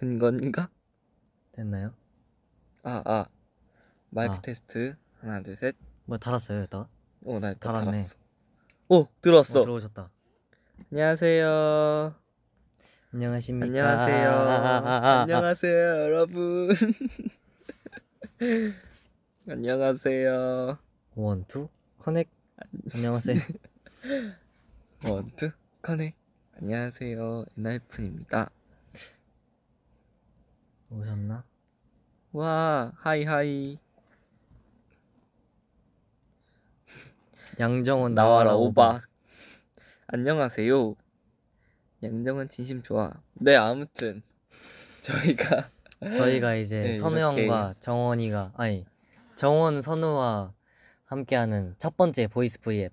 된 건가? 됐나요? 아, 아. 마이크 아. 테스트. 하나, 둘, 셋. 뭐 달았어요, 여기다가? 오, 나 일단 달았네. 달았어. 오, 들어왔어. 어, 들어오셨다. 안녕하세요. 안녕하십니까? 안녕하세요. 안녕하세요, 여러분. 안녕하세요. One, two, connect. 안녕하세요. One two Connect. 안녕하세요. 엔하이픈입니다. 오셨나? 와, hi hi. 양정원 나와라 오바. 안녕하세요. 양정은 진심 좋아. 네, 아무튼 저희가 저희가 이제 네, 선우 이렇게. 형과 정원이가 아니 정원 선우와 함께하는 첫 번째 voice V앱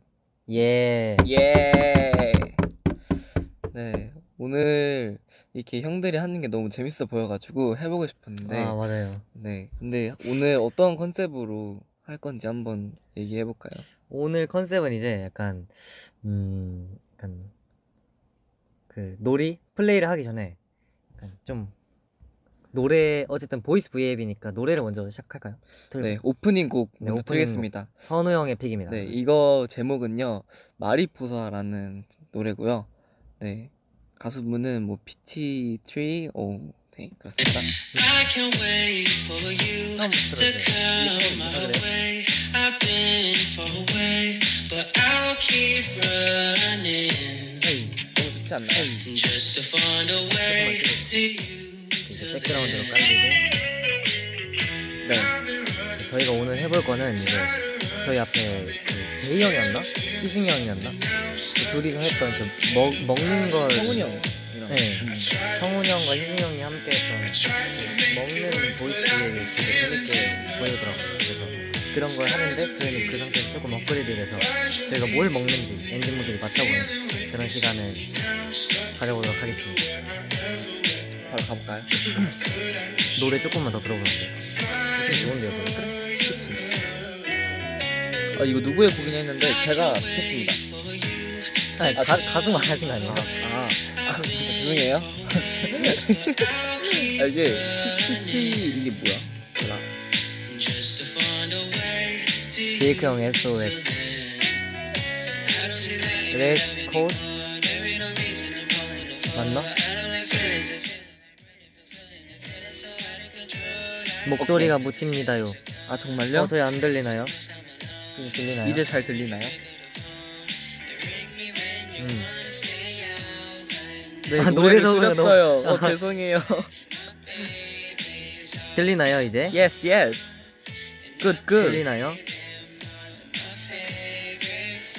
예 예. 네, 오늘 이렇게 형들이 하는 게 너무 재밌어 보여가지고 해보고 싶었는데, 아 맞아요 네, 근데 오늘 어떤 컨셉으로 할 건지 한번 얘기해 볼까요? 오늘 컨셉은 이제 약간 음 약간 그 놀이 플레이를 하기 전에 약간 좀 노래 어쨌든 voice V앱이니까 노래를 먼저 시작할까요? 틀- 네, 오프닝 곡 네, 먼저 오프닝 드리겠습니다. 선우 형의 pick입니다. 네, 이거 제목은요, Mariposa라는 노래고요. 네, 가수분은 뭐 Peach Tree, 오, 네, 그렇습니다. I can't wait for you 처음부터 to 들어야 돼. come my 그래. way. I've been far away, but I'll keep running 너무 좋지 않나요? just to find a way to you. 이제 background로 깔리고 네, 저희가 오늘 해볼 거는 이제 저희 앞에 그 제이 형이었나? 희승이 형이었나? 그 둘이서 했던 그 먹, 먹는 걸 성훈이 형이랑. 네. 성훈이 형과 희승이 형이 함께 했던 먹는 voice V앱이 되게 재밌게 보이더라고요. 그래서 그런 걸 하는데 저희는 그 상태에서 조금 업그레이드 돼서 저희가 뭘 먹는지 ENGENE분들이 맞춰보는 그런 시간을 가져보도록 하겠습니다. 바로 가볼까요? 노래 조금만 더 들어보는데 좋은데요, 보니 까? 아, 이거 누구의 곡이냐 했는데 제가 했습니다. 아니, 가, 가수 말하신 거 아니에요? 아, 아 죄송해요. 아, 이게 이게 뭐야? 몰라. 제이크 형 SOS 레드 코드 맞나? 목소리가 묻힙니다요. 아 정말요? 어, 저희 안 들리나요? 들리나요? 이제 잘 들리나요? 음. 네, 아, 노래도 줄였어요. 너무- 어, 죄송해요. 들리나요 이제? yes, yes. good, good. 들리나요?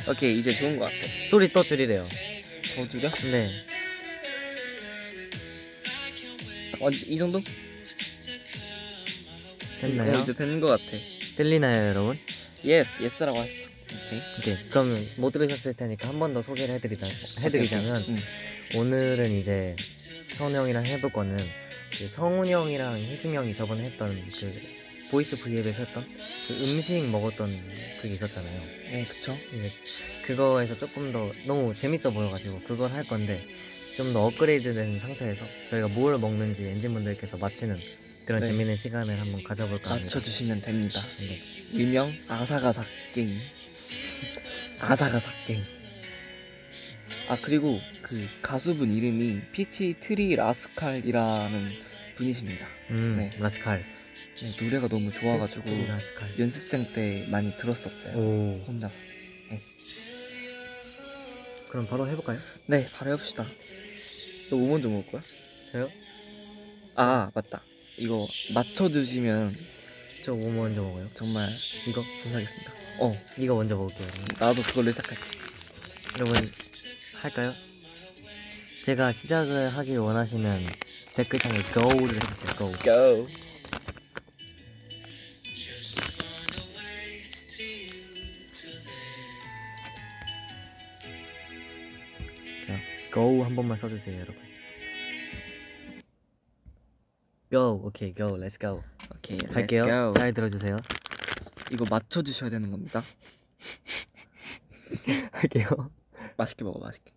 오케이, 이제 좋은 것 같아. 소리 또 줄이래요. 더 줄여? 네. 어, 이 정도? 됐나요? 어, 이제 되는 것 같아. 들리나요 여러분? Yes, yes라고 했어. 오케이. 오케이. 그러면 못 들으셨을 테니까 한 번 더 소개를 해드리자, 해드리자면 응. 오늘은 이제 성훈 형이랑 해볼 거는 그 성훈 형이랑 희승 형이 저번에 했던 그 voice V앱에서 했던 그 음식 먹었던 그게 있었잖아요. 네, 그쵸. 이제 그거에서 조금 더 너무 재밌어 보여가지고 그걸 할 건데 좀 더 업그레이드 된 상태에서 저희가 뭘 먹는지 ENGENE분들께서 맞히는 그런 네. 재밌는 시간을 한번 가져볼까 합니다. 맞춰주시면 됩니다. 네. 일명 아사가삭갱이. 아사가삭갱이. 아 그리고 그 가수분 이름이 피치 트리 라스칼이라는 분이십니다. 음, 네. 라스칼. 네, 노래가 너무 좋아가지고 라스칼. 연습생 때 많이 들었었어요. 오. 혼자. 그럼 바로 해볼까요? 네, 바로 해봅시다. 너 뭐 먼저 먹을 거야? 저요? 아 맞다. 이거 맞춰주시면 저 뭐 먼저 먹어요? 정말 이거? 감사하겠습니다. 어, 이거 먼저 먹을게요. 나도 그걸로 시작할게. 여러분 할까요? 제가 시작을 하길 원하시면 댓글창에 GO를 해주세요. GO. Go. 자, GO 한 번만 써주세요, 여러분. Go, 오케이, go, let's go. 오케이, 할게요. Let's go. 잘 들어주세요. 이거 맞춰 주셔야 되는 겁니다. 할게요. 맛있게 먹어, 맛있게.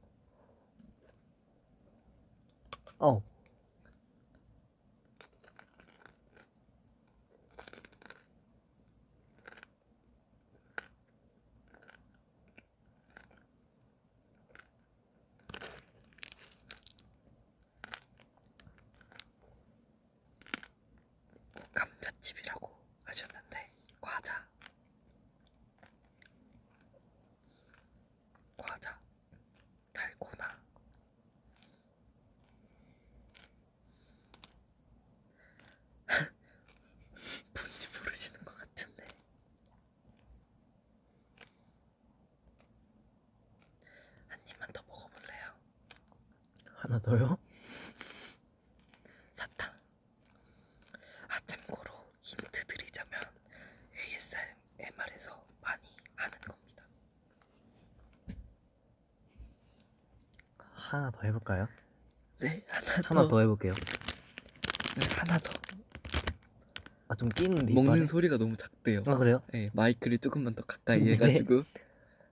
어. 더요? 사탕. 아 참고로 힌트 드리자면 ASMR에서 많이 하는 겁니다. 하나 더 해볼까요? 네 하나, 하나 더 해볼게요. 네, 하나 더. 아 좀 끼는데 먹는 이빨에. 소리가 너무 작대요. 아 그래요? 네 마이크를 조금만 더 가까이 네. 해가지고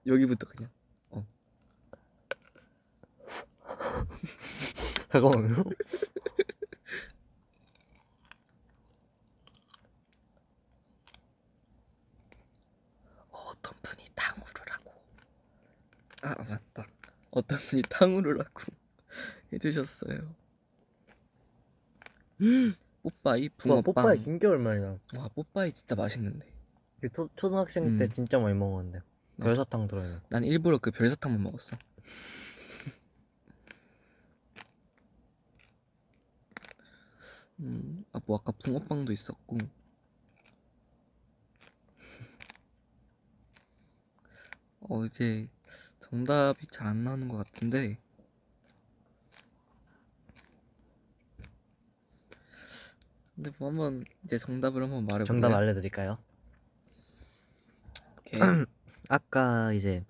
여기부터 그냥. 잠깐만요. 어떤 분이 탕후루라고 아 맞다 어떤 분이 탕후루라고 해주셨어요 뽀빠이 와 붕어빵. 뽀빠이 진짜 오랜만이다. 와 뽀빠이 진짜 맛있는데. 이 초, 초등학생 때 음. 진짜 많이 먹었는데. 나- 별사탕 들어있는. 난 일부러 그 별사탕만 먹었어. 음, 아, 뭐 아까 붕어빵도 있었고. 어 이제 정답이 잘 안 나오는 것 같은데 근데 뭐 한번 이제 정답을 한번 말해볼래요? 정답 알려드릴까요? 오케이. 아까 이제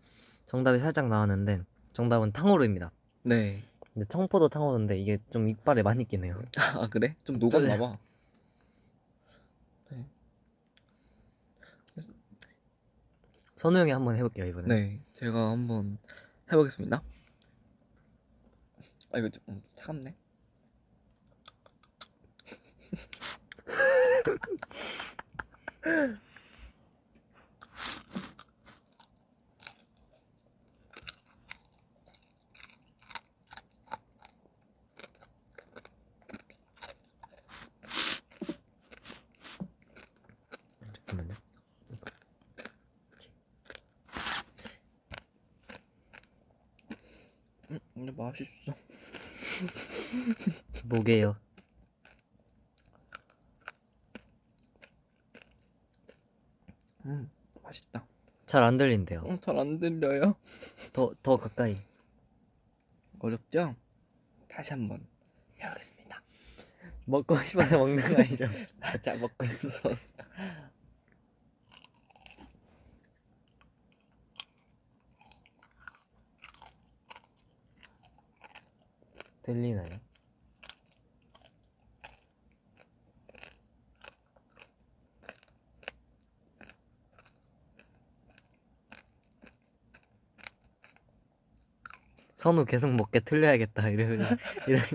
정답이 살짝 나왔는데 정답은 탕후루입니다. 네. 근데 청포도 탕후루인데 이게 좀 이빨에 많이 끼네요. 아 그래? 좀 녹았나 봐. 선우 형이 한번 해볼게요 이번에. 네, 제가 한번 해보겠습니다. 아 이거 좀 음, 차갑네. 잠깐만요. 음, 근데 맛있어. 뭐게요? 음, 맛있다. 잘 안 들린대요. 어, 잘안 들려요? 더 더 가까이. 어렵죠? 다시 한번 해보겠습니다. 먹고 싶어서 먹는 거 아니죠? 자, 먹고 싶어서. 들리나요? 선우 계속 먹게 틀려야겠다 이러는 이러는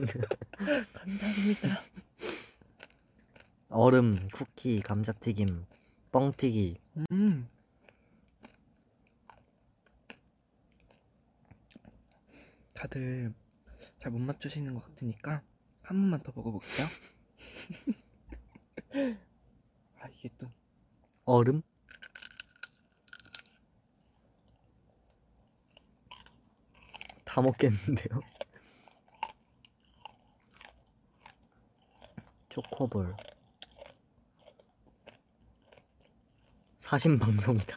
감사합니다. 얼음, 쿠키, 감자튀김, 뻥튀기 음. 다들 잘 못 맞추시는 것 같으니까 한 번만 더 먹어볼게요. 아 이게 또 얼음 다 먹겠는데요? 초코볼 사신 방송이다.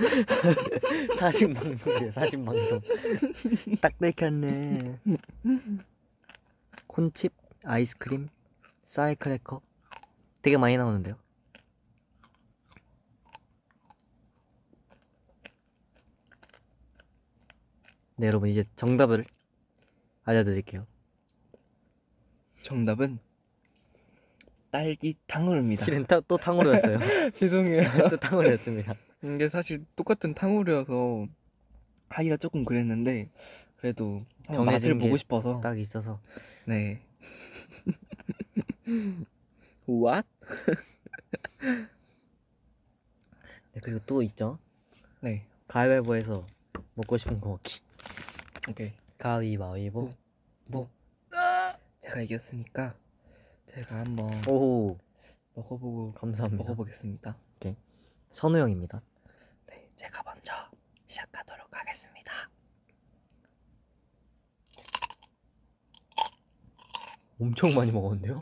사신 방송이에요. 사신 방송. 딱 들켰네. 콘칩, 아이스크림, 사이크래커 되게 많이 나오는데요. 네 여러분 이제 정답을 알려드릴게요. 정답은 딸기 탕후루입니다. 실은 타- 또 탕후루였어요. 죄송해요. 또 탕후루였습니다. 이게 사실 똑같은 탕후루여서 하기가 조금 그랬는데 그래도 맛을 보고 싶어서 딱 있어서 네. What? 네, 그리고 또 있죠. 네. 가위바위보에서 먹고 싶은 거 먹기. 오케이. 가위바위보. 뭐 제가 이겼으니까 제가 한번 오 먹어보고 감사합니다. 먹어보겠습니다. 선우 형입니다. 네, 제가 먼저 시작하도록 하겠습니다. 엄청 많이 먹었는데요?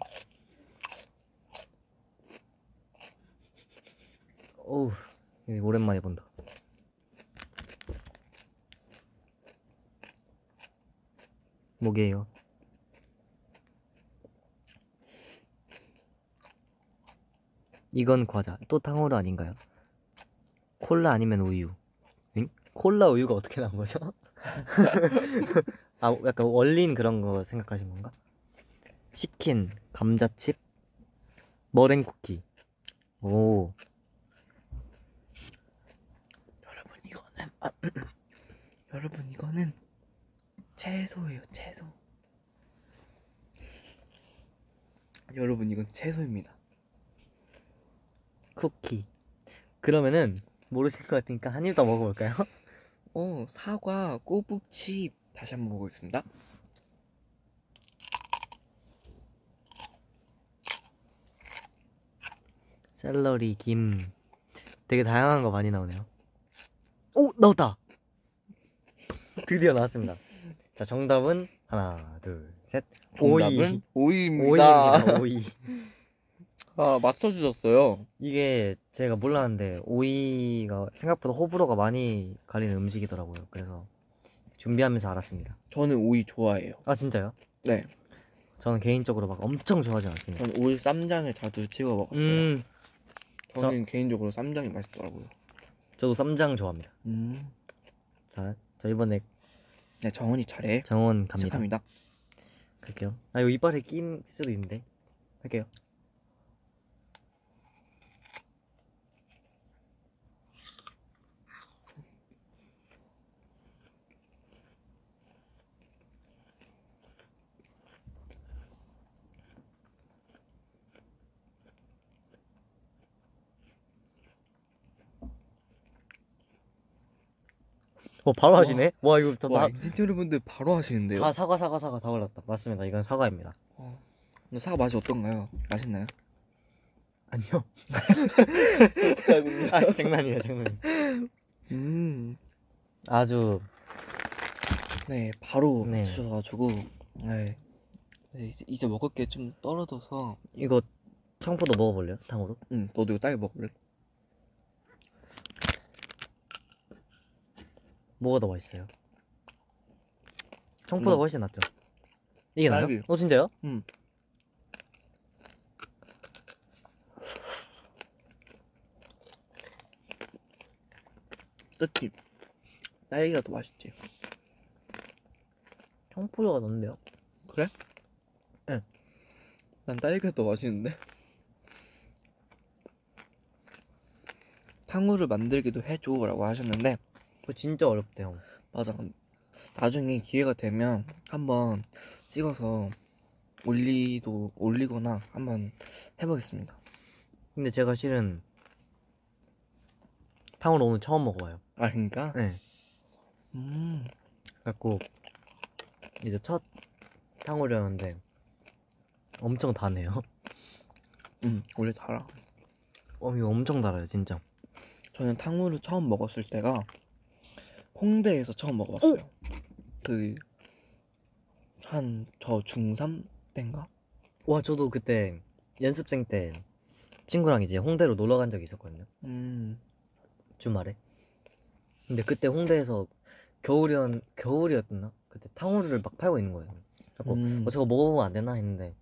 어우 이거 오랜만에 본다. 목이에요. 이건 과자. 또 탕후루 아닌가요? 콜라 아니면 우유. 응? 콜라 우유가 어떻게 나온 거죠? 아, 약간 원린 그런 거 생각하신 건가? 치킨, 감자칩, 머랭 쿠키. 오. 여러분 이거는 아, 여러분 이거는 채소예요 채소 여러분 이건 채소입니다 쿠키. 그러면은 모르실 것 같으니까 한 입 더 먹어볼까요? 어 사과 꼬북칩 다시 한번 먹어보겠습니다 샐러리, 김. 되게 다양한 거 많이 나오네요. 오, 나왔다. 드디어 나왔습니다. 자, 정답은 하나, 둘, 셋. 정답은 오이입니다 오이입니다. 오이. 아 맞춰주셨어요 이게 제가 몰랐는데 오이가 생각보다 호불호가 많이 갈리는 음식이더라고요. 그래서 준비하면서 알았습니다. 저는 오이 좋아해요 아 진짜요? 네 저는 개인적으로 막 엄청 좋아하지 않습니다. 저는 오이 쌈장을 자주 찍어 먹었어요 음, 저는 개인적으로 쌈장이 맛있더라고요 저도 쌈장 좋아합니다. 음. 자, 저 이번에 네 정원이 차례 정원 갑니다. 시작합니다 갈게요. 아 이거 이빨에 낀 수도 있는데 할게요. 어 바로 하시네? 와 이거 다, 와 다, 엔진 여러분들 바로 하시는데요 다 사과 사과 사과 다 올랐다. 맞습니다. 이건 사과입니다. 어. 근데 사과 맛이 어떤가요? 맛있나요? 아니요. 아 장난이에요 장난. 음. 아주 네, 바로 네. 맞추셔가지고 네. 네, 이제, 이제 먹을 게 좀 떨어져서 이거 청포도 먹어볼래요? 탕으로? 응, 너도 이거 딸기 먹을래? 뭐가 더 맛있어요? 청포도가 음. 훨씬 낫죠. 이게 나요? 딸기. 어 진짜요? 응. 그치? 딸기가 더 맛있지. 청포도가 낫는데요? 그래? 응. 난 딸기가 더 맛있는데? 탕후를 만들기도 해줘라고 하셨는데 그거 진짜 어렵대요. 맞아. 나중에 기회가 되면 한번 찍어서 올리도 올리거나 한번 해보겠습니다. 근데 제가 실은 탕후루 오늘 처음 먹어봐요. 아 그러니까? 네. 음. 갖고 이제 첫 탕후루였는데 엄청 다네요. 음 원래 달아. 어 이거 엄청 달아요 진짜. 저는 탕후루 처음 먹었을 때가 홍대에서 처음 먹어봤어요. 그한 저 중3 때인가? 와 저도 그때 연습생 때 친구랑 이제 홍대로 놀러 간 적이 있었거든요. 음. 주말에. 근데 그때 홍대에서 겨울이었 겨울이었나? 그때 탕후루를 막 팔고 있는 거예요. 자꾸 음. 어, 저거 먹어보면 안 되나 했는데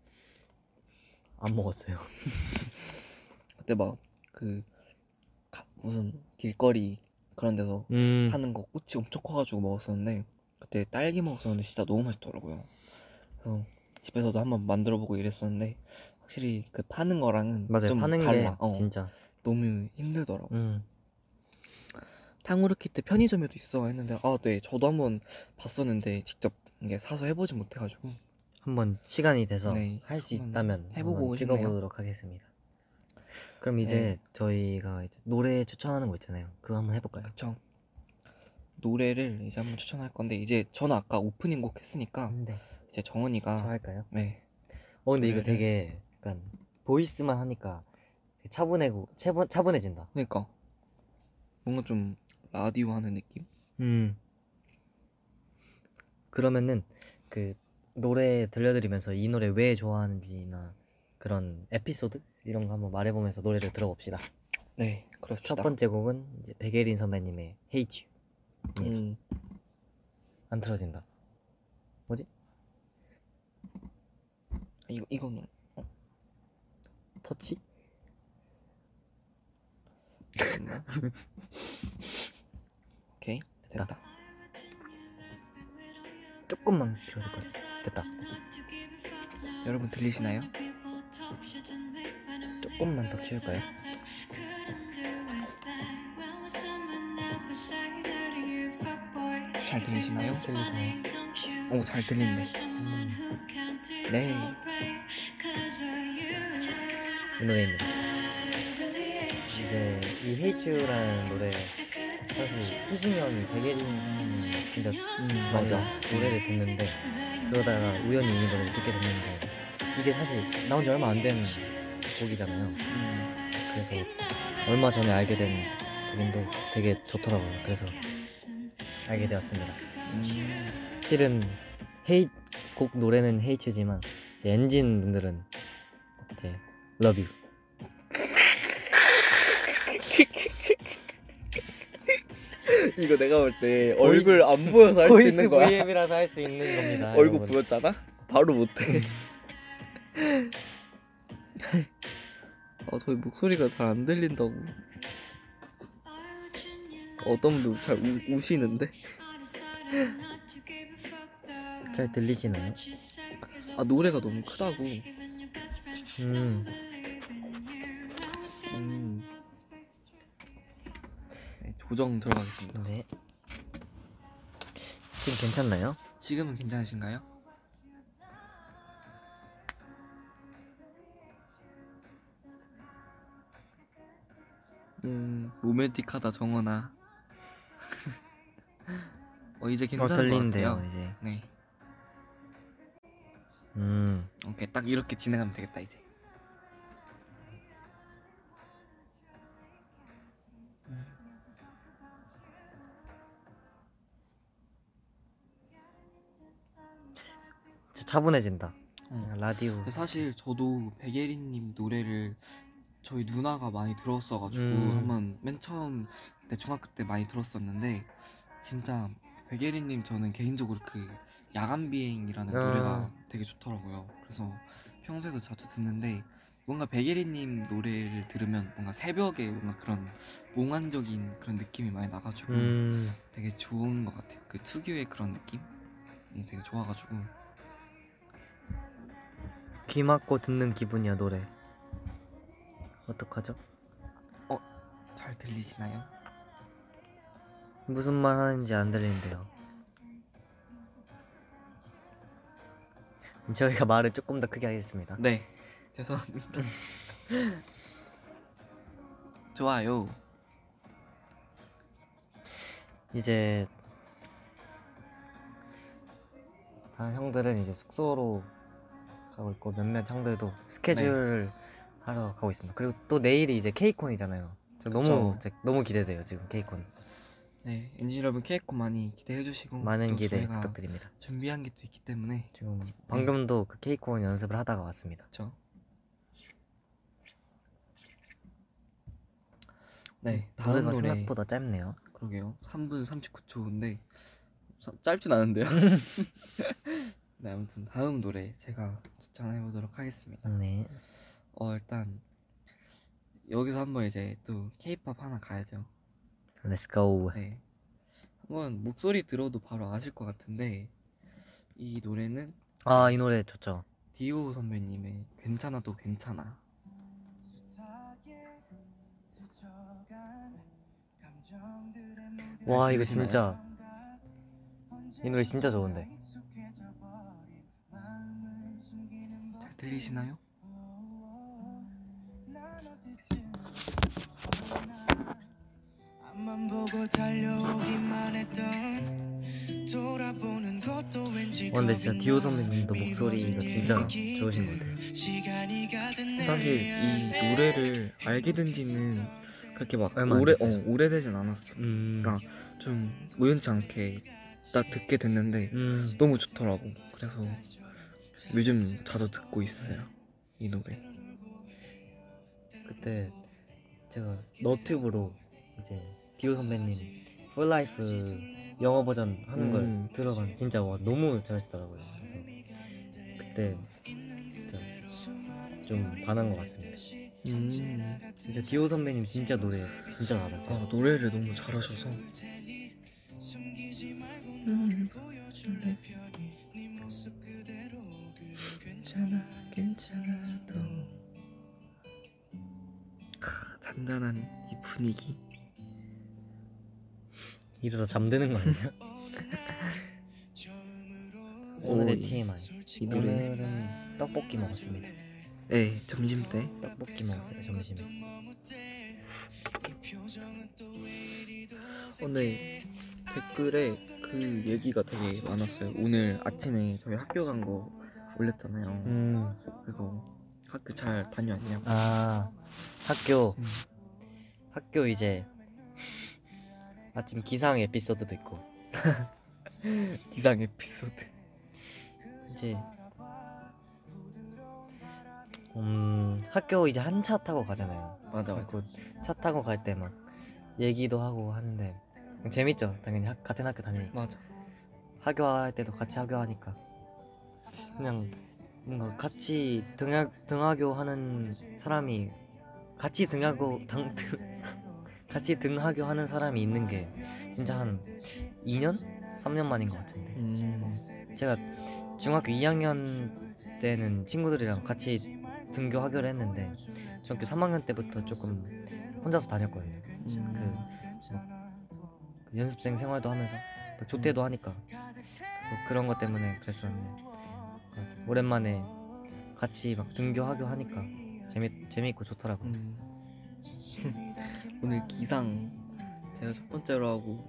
안 먹었어요. 그때 막 그 무슨 길거리 그런 데서 음. 파는 거 꽃이 엄청 커가지고 먹었었는데 그때 딸기 먹었었는데 진짜 너무 맛있더라고요. 그래서 집에서도 한번 만들어보고 이랬었는데 확실히 그 파는 거랑은 맞아요. 좀 파는 달라. 게 어, 진짜. 너무 힘들더라고. 음. 탕후루 키트 편의점에도 있어 했는데 아 네 저도 한번 봤었는데 직접 이게 사서 해보지 못해가지고 한번 시간이 돼서 네, 할 수 한번 있다면 해보고 한번 싶네요. 찍어보도록 하겠습니다. 그럼 이제 네. 저희가 이제 노래 추천하는 거 있잖아요. 그거 한번 해볼까요? 그쵸 노래를 이제 한번 추천할 건데 이제 저는 아까 오프닝 곡 했으니까 네. 이제 저 정원이가 할까요? 네 어 근데 이거 노래를- 되게 약간 보이스만 하니까 되게 차분해고 차분 차분해진다. 그러니까 뭔가 좀 라디오 하는 느낌? 음. 그러면은 그 노래 들려드리면서 이 노래 왜 좋아하는지나 그런 에피소드 이런 거 한번 말해보면서 노래를 들어봅시다. 네 그럽시다 첫 번째 곡은 이제 백예린 선배님의 You. 음, 안 틀어진다. 뭐지? 이거 이거는 터치? 하겠습니다. 오케이 됐다. 조금만 키워줄 것 같아. 됐다. 여러분 들리시나요? 조금만 더 키울까요? 잘 들리시나요? 들리시나요? 오 잘 들리네. 네. 이 노래입니다. 이제 이 헤이츄라는 노래 사실 백예린 형이 진짜 음, 맞아. 노래를 듣는데 그러다가 우연히 이 노래를 듣게 됐는데 이게 사실 나온 지 얼마 안 된 곡이잖아요. 음, 그래서 얼마 전에 알게 된 곡인데 되게 좋더라고요. 그래서 알게 되었습니다. 음, 실은 헤이 곡 노래는 헤이츠지만 이제 엔진 분들은 이제 러브 유 이거 내가 볼 때 얼굴 안 보여서 할수 있는 거야. VM이라서 할 수 있는 겁니다. 얼굴 여러분. 보였잖아? 바로 못해. 아 저희 목소리가 잘 안 들린다고. 어떤 분도 잘 우, 우시는데. 잘 들리시나요? 아 노래가 너무 크다고. 음, 음. 네, 조정 들어가겠습니다. 네. 지금 괜찮나요? 지금은 괜찮으신가요? 음 로맨틱하다 정원아. 어 이제 어, 괜찮은 것 같아요. 이제. 네. 음, 오케이 딱 이렇게 진행하면 되겠다 이제. 진짜 차분해진다. 어. 라디오. 사실 저도 백예린님 노래를 저희 누나가 많이 들었어가지고 음. 한번 맨 처음 때 중학교 때 많이 들었었는데 진짜 백예린님 저는 개인적으로 그 야간 비행이라는 아. 노래가 되게 좋더라고요. 그래서 평소에도 자주 듣는데 뭔가 백예린님 노래를 들으면 뭔가 새벽에 뭔가 그런 몽환적인 그런 느낌이 많이 나가지고 음, 되게 좋은 것 같아요. 그 특유의 그런 느낌? 이 되게 좋아가지고 귀 막고 듣는 기분이야 노래. 어떡하죠? 잘 들리시나요? 무슨 말 하는지 안 들리는데요. 그럼 저희가 말을 조금 더 크게 하겠습니다. 네 죄송합니다 좋아요 이제 다른 형들은 이제 숙소로 가고 있고 몇몇 형들도 스케줄 하러 가고 있습니다. 그리고 또 내일이 이제 케이콘이잖아요. 저 너무. 저 너무 기대돼요 지금 케이콘. 네 엔진 여러분 케이콘 많이 기대해 주시고 많은 또 기대 저희가 부탁드립니다. 준비한 게 또 있기 때문에 지금 방금도 그 케이콘 연습을 하다가 왔습니다. 그쵸 네 다음 노래가 노래 생각보다 짧네요. 그러게요 3분 39초인데 짧진 않은데요 네 아무튼 다음 노래 제가 추천해 보도록 하겠습니다 네. 어 일단 여기서 한번 이제 또 케이팝 하나 가야죠 Let's go. 네. 한번 목소리 들어도 바로 아실 것 같은데 이 노래는 아 이 노래 좋죠. 디오 선배님의 괜찮아도 괜찮아. 와 이거? 진짜 이 노래 진짜 좋은데. 잘 들리시나요? 앞만 보고 달려오기만 했던 돌아보는 것도 왠지 어, 근데 진짜 디오 나. 선배님도 목소리가 진짜 좋으신 것 같아요. 사실 이 노래를 알게 된 지는 그렇게 막 오래 어. 오래되진 않았어. 음. 그러니까 좀 우연치 않게 딱 듣게 됐는데 음. 너무 좋더라고. 그래서 요즘 자주 듣고 있어요. 이 노래. 그때 제가 너튜브로 이제 디오 선배님 For Life 영어 버전 하는 음. 걸 들어봤는데 진짜 와 너무 잘하시더라고요. 그래서 그때 진짜 좀 반한 것 같습니다. 음. 진짜 디오 선배님 진짜 노래 진짜 잘하세요. 아, 노래를 너무 잘하셔서. 괜찮아, 괜찮아도. 잔잔한 이 분위기. 이러다 잠드는 거 아니야? 오늘의 TMI. 이 노래. 오늘은 떡볶이 먹었습니다. 네, 점심 때. 떡볶이 먹었어요 점심에. 오늘 댓글에 그 얘기가 되게 많았어요. 오늘 아침에 저희 학교 간 거 올렸잖아요. 음. 그거 학교 잘 다녀왔냐고. 아 학교 음. 학교 이제 아침 기상 에피소드도 있고 기상 에피소드. 이제 음 학교 이제 한 차 타고 가잖아요. 맞아, 맞아. 그차 타고 갈 때 막 얘기도 하고 하는데 재밌죠. 당연히 학- 같은 학교 다니니까 맞아. 학교할 때도 같이 학교하니까 그냥 뭔가 같이 등하, 등하교 하는 사람이 같이 등하고 당 등, 같이 등하교 하는 사람이 있는 게 진짜 한 2년 3년 만인 것 같은데 음. 제가 중학교 2학년 때는 친구들이랑 같이 등교 하교를 했는데 중학교 3학년 때부터 조금 혼자서 다녔거든요. 음. 그 연습생 생활도 하면서 뭐 조퇴도 하니까 뭐 그런 것 때문에 그랬었는데 그 오랜만에 같이 막 등교 하교 하니까 재밌 재밌고 좋더라고요. 음. 오늘 기상 제가 첫 번째로 하고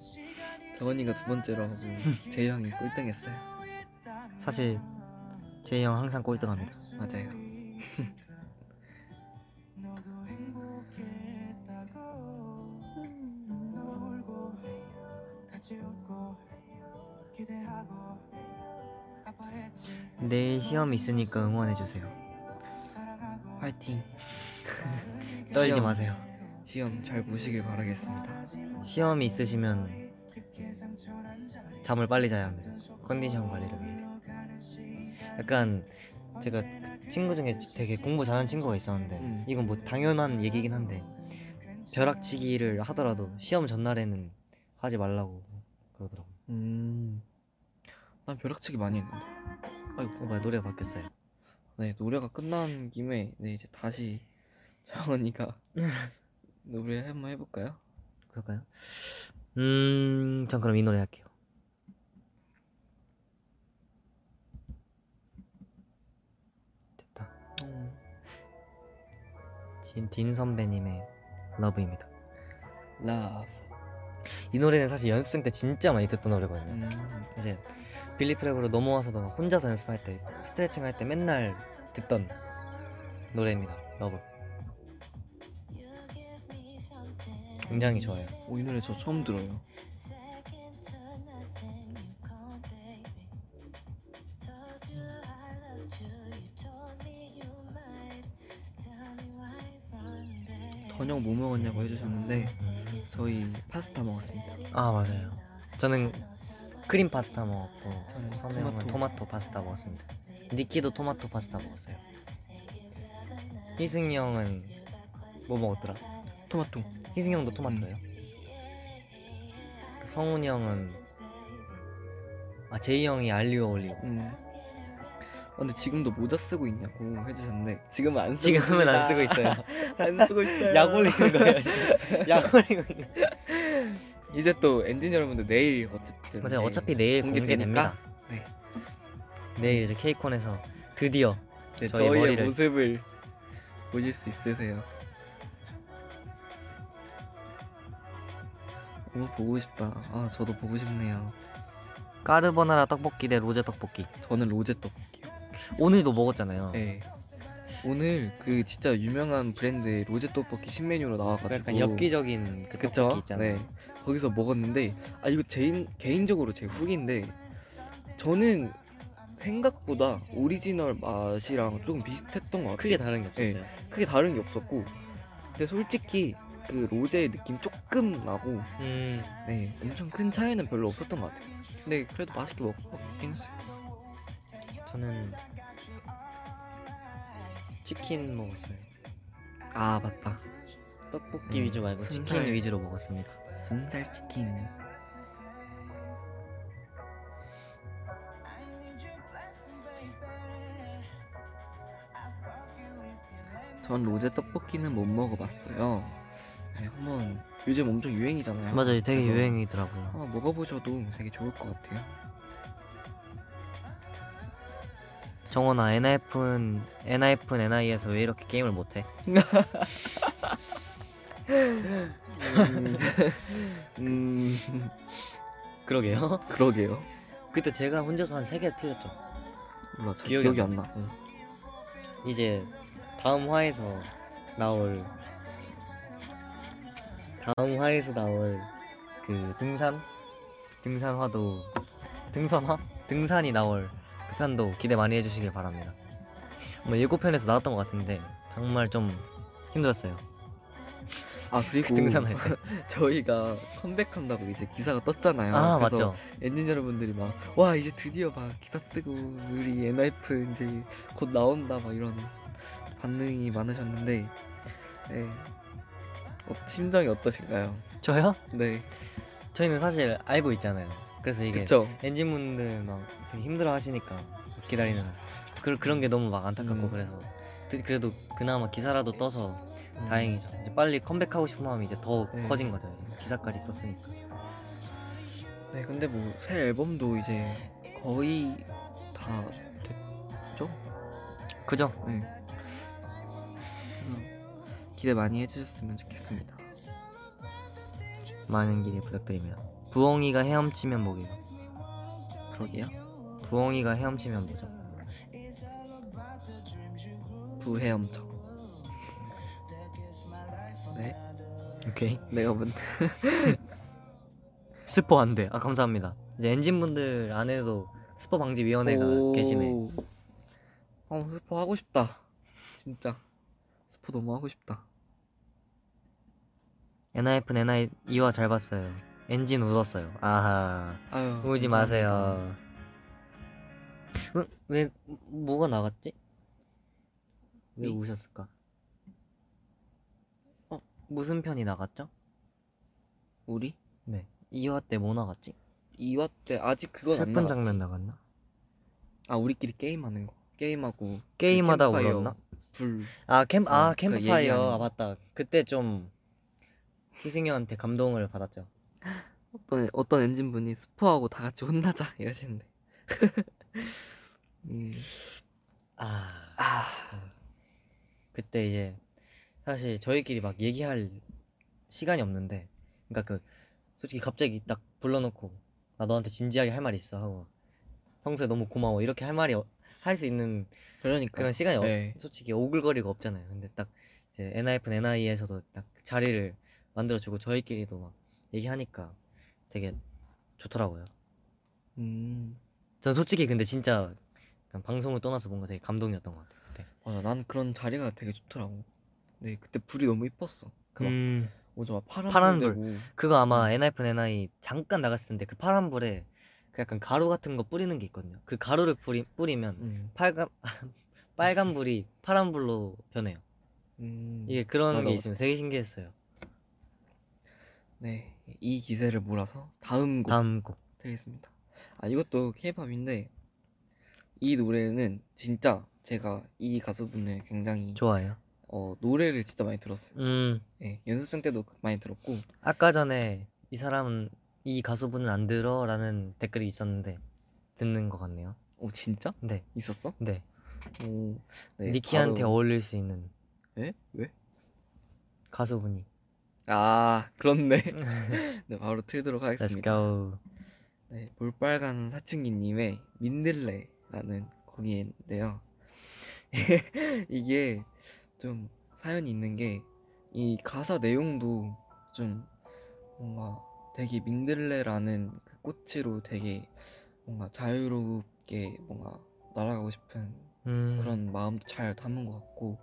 정원이가 두 번째로 하고 재희 형이 꼴등했어요. 사실 제이 형 항상 꼴등합니다. 맞아요. 내일 시험 있으니까 응원해 주세요. 화이팅. 떨지. 마세요. 시험 잘 보시길 바라겠습니다. 시험이 있으시면 잠을 빨리 자야 합니다. 컨디션 관리를 위해. 약간 제가 친구 중에 되게 공부 잘하는 친구가 있었는데 음. 이건 뭐 당연한 얘기긴 한데 벼락치기를 하더라도 시험 전날에는 하지 말라고 그러더라고. 음. 난 벼락치기 많이 했는데. 아이고. 어, 뭐야 노래가 바뀌었어요. 네 노래가 끝난 김에 네 이제 다시 정원이가 노래 한번 해볼까요? 그럴까요? 음, 전 그럼 이 노래 할게요. 됐다. 음. 진 딘 선배님의 Love입니다. Love. 이 노래는 사실 연습생 때 진짜 많이 듣던 노래거든요. 음. 이제 빌리프랩으로 넘어와서도 막 혼자서 연습할 때 스트레칭 할 때 맨날 듣던 노래입니다. Love. 굉장히 좋아요. 오, 이 노래 저 처음 들어요. 저녁 뭐 먹었냐고 해주셨는데 저희 파스타 먹었습니다. 아 맞아요. 저는 크림 파스타 먹었고 저는 선우 형은 토마토. 토마토 파스타 먹었습니다. 니키도 토마토 파스타 먹었어요. 희승이 형은 뭐 먹었더라? 토마토. 희승이 형도 토마토예요? 성훈이 형은 아 제이 형이 알리오 올리고 음. 어, 근데 지금도 모자 쓰고 있냐고 해주셨는데 지금은 안 쓰고 지금은 안 쓰고. 있어요. 안 쓰고 있어요. 약 올리는 거예요 지금. 약 올리고 있는. 이제 또 엔진 여러분들 내일 어쨌든 맞아요. 내일 어차피 내일 공개되니까, 공개됩니다. 네. 내일 이제 케이콘에서 드디어 네, 저희 저희의 머리를- 모습을 보실 수 있으세요. 너무 보고 싶다. 아 저도 보고 싶네요. 까르보나라 떡볶이 대 로제 떡볶이. 저는 로제 떡볶이요. 오늘도 먹었잖아요. 네. 오늘 그 진짜 유명한 브랜드의 로제 떡볶이 신메뉴로 나와가지고 약간 엽기적인 그 그쵸? 떡볶이 있잖아요. 네. 거기서 먹었는데 아 이거 제 개인적으로 제 후기인데 저는 생각보다 오리지널 맛이랑 조금 비슷했던 것 같아요. 크게 다른 게 없었어요. 크게 다른 게 없었고 근데 솔직히 그 로제의 느낌 조금 나고 음, 네 엄청 큰 차이는 별로 없었던 것 같아요. 근데 그래도 맛있게 먹, 먹긴 했어요. 저는 치킨 먹었어요. 아 맞다. 떡볶이 음, 위주 말고 순살. 치킨 위주로 먹었습니다. 순살 치킨. 전 로제 떡볶이는 못 먹어봤어요. 네, 한번 요즘 엄청 유행이잖아요. 맞아요, 되게 그래서 유행이더라고요. 한번 먹어보셔도 되게 좋을 것 같아요. 정원아, NIF는 NIF는 NI에서 왜 이렇게 게임을 못해? 음, 그러게요. 그러게요. 그때 제가 혼자서 한 3개 틀렸죠. 몰라, 잘 기억이 기억이, 안안 나. 응. 이제 다음 화에서 나올 다음 화에서 나올 그 등산 등산화도 등산화 등산이 나올 그 편도 기대 많이 해주시길 바랍니다. 뭐 일곱 편에서 나왔던 것 같은데 정말 좀 힘들었어요. 아 그리고 등산할 때. 저희가 컴백한다고 이제 기사가 떴잖아요. 아 그래서 맞죠. 엔진 여러분들이 막 와 이제 드디어 막 기사 뜨고 우리 NF 이제 곧 나온다 막 이런 반응이 많으셨는데 네. 어, 심정이 어떠신가요? 저요? 네, 저희는 사실 알고 있잖아요. 그래서 이게 그쵸. 엔진분들 막 되게 힘들어 하시니까 기다리는 그, 그런 게 너무 막 안타깝고 음. 그래서 그- 그래도 그나마 기사라도 떠서 음. 다행이죠. 이제 빨리 컴백하고 싶은 마음이 이제 더 네. 커진 거죠. 이제 기사까지 떴으니까. 네, 근데 뭐 새 앨범도 이제 거의 다 됐죠? 그죠? 네. 기대 많이 해주셨으면 좋겠습니다. 많은 기대 부탁드립니다. 부엉이가 헤엄치면 뭐게요? 그러게요. 부엉이가 헤엄치면 뭐죠? 부해엄청. 네, 오케이. 내가 문. 스포 안 돼. 아 감사합니다. 이제 엔진 분들 안에도 스포 방지 위원회가 계시네. 어 스포 하고 싶다. 진짜 스포 너무 하고 싶다. NIF는 NI 이화 잘 봤어요. 엔진 울었어요. 아하. 아유 울지 감사합니다. 마세요. 응? 왜 뭐가 나갔지? 왜 미? 우셨을까? 어? 무슨 편이 나갔죠? 우리 네. 2화 때 뭐 나갔지? 2화 때 아직 그건 안 슬픈 나갔지. 장면 나갔나? 아 우리끼리 게임하는 거. 게임하고 게임하다 울었나? 불. 아, 캠, 아, 어, 그 캠프파이어. 얘기하는 아, 거. 맞다. 그때 좀 희승이한테 감동을 받았죠. 어떤 어떤 엔진 분이 스포하고 다 같이 혼나자 이러시는데. 음. 아, 아. 그때 이제 사실 저희끼리 막 얘기할 시간이 없는데, 그러니까 그 솔직히 갑자기 딱 불러놓고 나 너한테 진지하게 할말 있어 하고 평소에 너무 고마워 이렇게 할 말이 할 수 있는 그러니까 그런 시간이 네. 없, 솔직히 오글거리가 없잖아요. 근데 딱 이제 NIF는 NI에서도 딱 자리를 만들어주고 저희끼리도 막 얘기하니까 되게 좋더라고요. 음. 전 솔직히 근데 진짜 그냥 방송을 떠나서 뭔가 되게 감동이었던 것 같아요. 그때. 맞아 난 그런 자리가 되게 좋더라고. 네 그때 불이 너무 이뻤어. 그막 음, 오죠 막 파란, 파란 불 불. 되고. 그거 아마 NIF는 NI 잠깐 나갔을 텐데 그 파란 불에 그 약간 가루 같은 거 뿌리는 게 있거든요. 그 가루를 뿌리, 뿌리면 음. 빨간 빨간 불이 파란 불로 변해요. 음. 이게 그런 맞아, 게. 있으면 되게 신기했어요. 네, 이 기세를 몰아서 다음 곡 다음 곡. 드리겠습니다. 아 이것도 케이팝인데 이 노래는 진짜 제가 이 가수분을 굉장히 좋아요. 어, 노래를 진짜 많이 들었어요. 음, 네, 연습생 때도 많이 들었고 아까 전에 이 사람은 이 가수분은 안 들어 라는 댓글이 있었는데 듣는 것 같네요. 오 진짜 네, 있었어? 네. 오, 네, 니키한테 바로- 어울릴 수 있는 에? 왜? 가수분이. 아 그렇네. 네 바로 틀도록 하겠습니다. go. 네, 볼빨간 사춘기님의 민들레라는 곡인데요. 이게 좀 사연이 있는 게 이 가사 내용도 좀 뭔가 되게 민들레라는 그 꽃으로 되게 뭔가 자유롭게 뭔가 날아가고 싶은 음, 그런 마음도 잘 담은 것 같고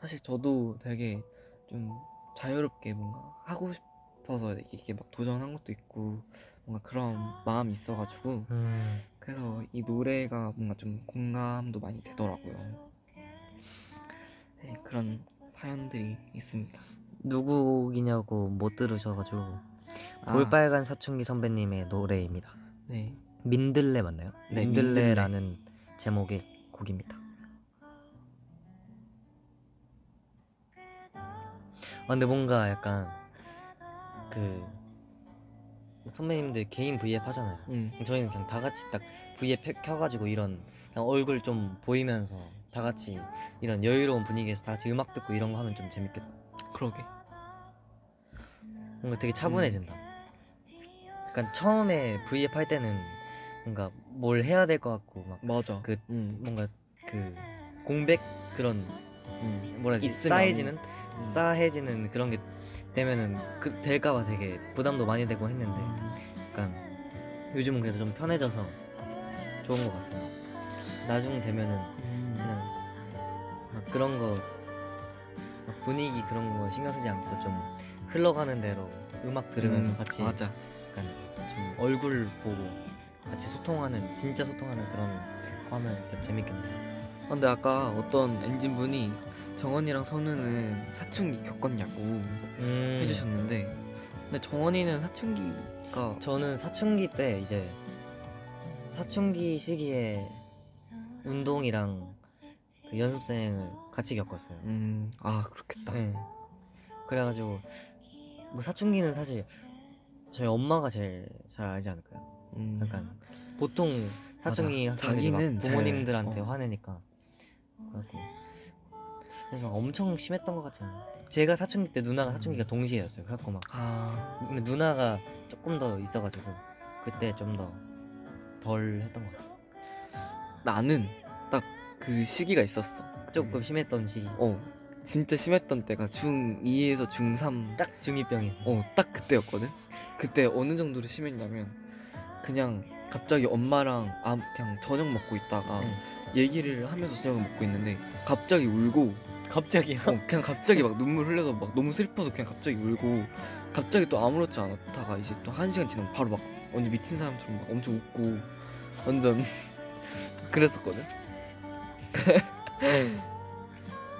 사실 저도 되게 좀 자유롭게 뭔가 하고 싶어서 이렇게 막 도전한 것도 있고 뭔가 그런 마음이 있어가지고 음, 그래서 이 노래가 뭔가 좀 공감도 많이 되더라고요. 네, 그런 사연들이 있습니다. 누구이냐고 못 들으셔가지고 아, 볼빨간 사춘기 선배님의 노래입니다. 네. 민들레 맞나요? 네, 민들레라는 제목의 곡입니다. 아, 근데 뭔가 약간 그 선배님들 개인 V앱 하잖아요. 음. 저희는 그냥 다 같이 딱 V앱 켜- 켜가지고 이런 그냥 얼굴 좀 보이면서 다 같이 이런 여유로운 분위기에서 다 같이 음악 듣고 이런 거 하면 좀 재밌겠다. 그러게. 뭔가 되게 차분해진다. 약간 처음에 V앱 할 때는 뭔가 뭘 해야 될 것 같고 막 맞아. 그 음. 뭔가 그 공백 그런 음. 뭐라 해야 되지 있으면. 쌓여지는 음. 싸해지는 그런 게 되면은 그 될까봐 되게 부담도 많이 되고 했는데 음. 약간 요즘은 그래도 좀 편해져서 좋은 것 같습니다. 나중 되면은 음. 그냥 막 그런 거 막 분위기 그런 거 신경 쓰지 않고 좀 흘러가는 대로 음악 들으면서 음, 같이 맞아. 약간 좀 얼굴 보고 같이 소통하는 진짜 소통하는 그런 거 하면 진짜 재밌겠네요. 아, 근데 아까 어떤 엔진 분이 정원이랑 선우는 사춘기 겪었냐고 음. 해주셨는데 근데 정원이는 사춘기가 저는 사춘기 때 이제 사춘기 시기에 운동이랑 그 연습생을 같이 겪었어요. 음, 아 그렇겠다. 네. 그래가지고 뭐 사춘기는 사실 저희 엄마가 제일 잘 알지 않을까요? 음, 약간 보통 사춘기 맞아. 학생들이 막 자기는 잘- 부모님들한테 어. 화내니까 그래갖고 근데 막 엄청 심했던 것 같지 않아요? 제가 사춘기 때 누나가 사춘기가 동시에였어요. 그래갖고 막 아 근데 누나가 조금 더 있어가지고 그때 좀 더 덜 했던 것 같아요. 나는 딱 그 시기가 있었어. 조금 심했던 시기. 어 진짜 심했던 때가 중2에서 중3 딱 중2병이. 어, 딱 그때였거든. 그때 어느 정도로 심했냐면 그냥 갑자기 엄마랑 아, 그냥 저녁 먹고 있다가 응. 얘기를 하면서 저녁을 먹고 있는데 갑자기 울고 갑자기요? 어, 그냥 갑자기 막 눈물 흘려서 막 너무 슬퍼서 그냥 갑자기 울고 갑자기 또 아무렇지 않았다가 이제 또 한 시간 지나면 바로 막 완전 미친 사람처럼 막 엄청 웃고 완전 그랬었거든.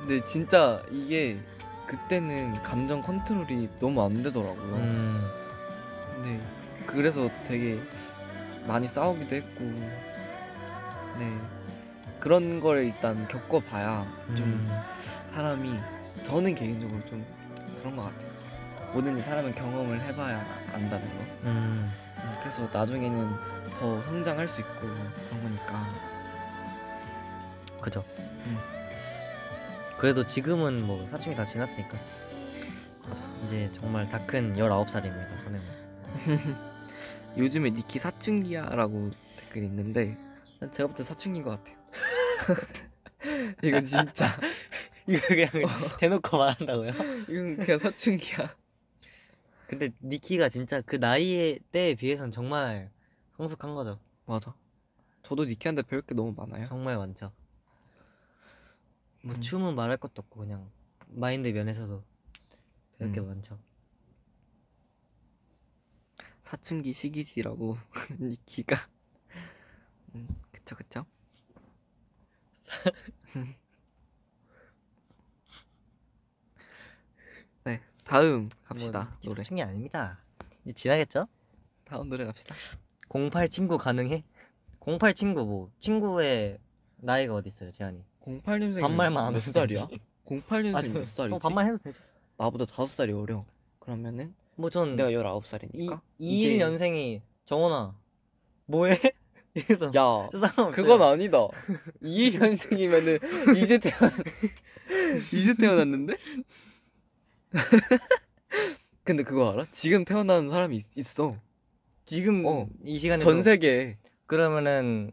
근데 진짜 이게 그때는 감정 컨트롤이 너무 안 되더라고요. 음. 근데 그래서 되게 많이 싸우기도 했고, 네 그런 걸 일단 겪어봐야 좀좀 사람이 저는 개인적으로 좀 그런 것 같아요. 뭐든지 사람은 경험을 해봐야 안다는 거. 음. 음, 그래서 나중에는 더 성장할 수 있고 그런 거니까. 그죠. 음. 그래도 지금은 뭐 사춘기 다 지났으니까 맞아. 이제 정말 다 큰 19살입니다. 선생님. 요즘에 니키 사춘기야라고 댓글이 있는데 난 제가 볼 때 사춘기인 것 같아요. 이건 진짜 이거 그냥 대놓고 말한다고요? 이건 그냥 사춘기야. 근데 니키가 진짜 그 나이에 때에 비해선 정말 성숙한 거죠. 맞아. 저도 니키한테 배울 게 너무 많아요. 정말 많죠. 뭐 음. 춤은 말할 것도 없고 그냥 마인드 면에서도 배울 게 음. 많죠. 사춘기 시기지라고 니키가. 음, 그쵸 그쵸. 네 다음 갑시다 뭐, 노래. 사춘기 아닙니다. 이제 지나겠죠? 다음 노래 갑시다. 08 친구 가능해? 08 친구 뭐 친구의 나이가 어디 있어요, 제한이? 08년생이 반말만 안몇 살이야? 되지. 08년생 몇 어, 살이지? 반말 해도 되죠. 나보다 5살이 어려. 그러면은 뭐전 내가 19살이니까. 21년생이 정원아 뭐해? 이러던 야, 상관없어요. 그건 아니다. 21년생이면은 이제 태어났 이제 태어났는데? 근데 그거 알아? 지금 태어나는 사람이 있, 있어. 지금 어. 이 시간에 전 세계에. 그러면은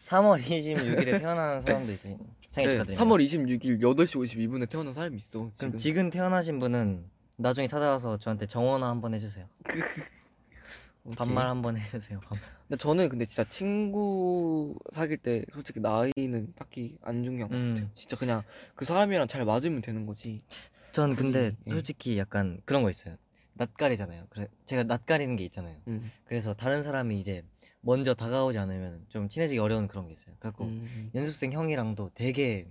3월 26일에 태어나는 사람도 있지. 생일 네, 축하드립니다. 3월 26일 8시 52분에 태어난 사람이 있어. 그럼 지금. 지금 태어나신 분은 나중에 찾아와서 저한테 정원아 한번 해주세요. 오케이. 반말 한번 해주세요. 반말. 근데 저는 근데 진짜 친구 사귈 때 솔직히 나이는 딱히 안 중요한 것 음. 같아요. 진짜 그냥 그 사람이랑 잘 맞으면 되는 거지. 전 근데 예. 솔직히 약간 그런 거 있어요. 낯가리잖아요. 그래 제가 낯가리는 게 있잖아요. 음. 그래서 다른 사람이 이제 먼저 다가오지 않으면 좀 친해지기 어려운 그런 게 있어요. 그래갖고 음. 연습생 형이랑도 되게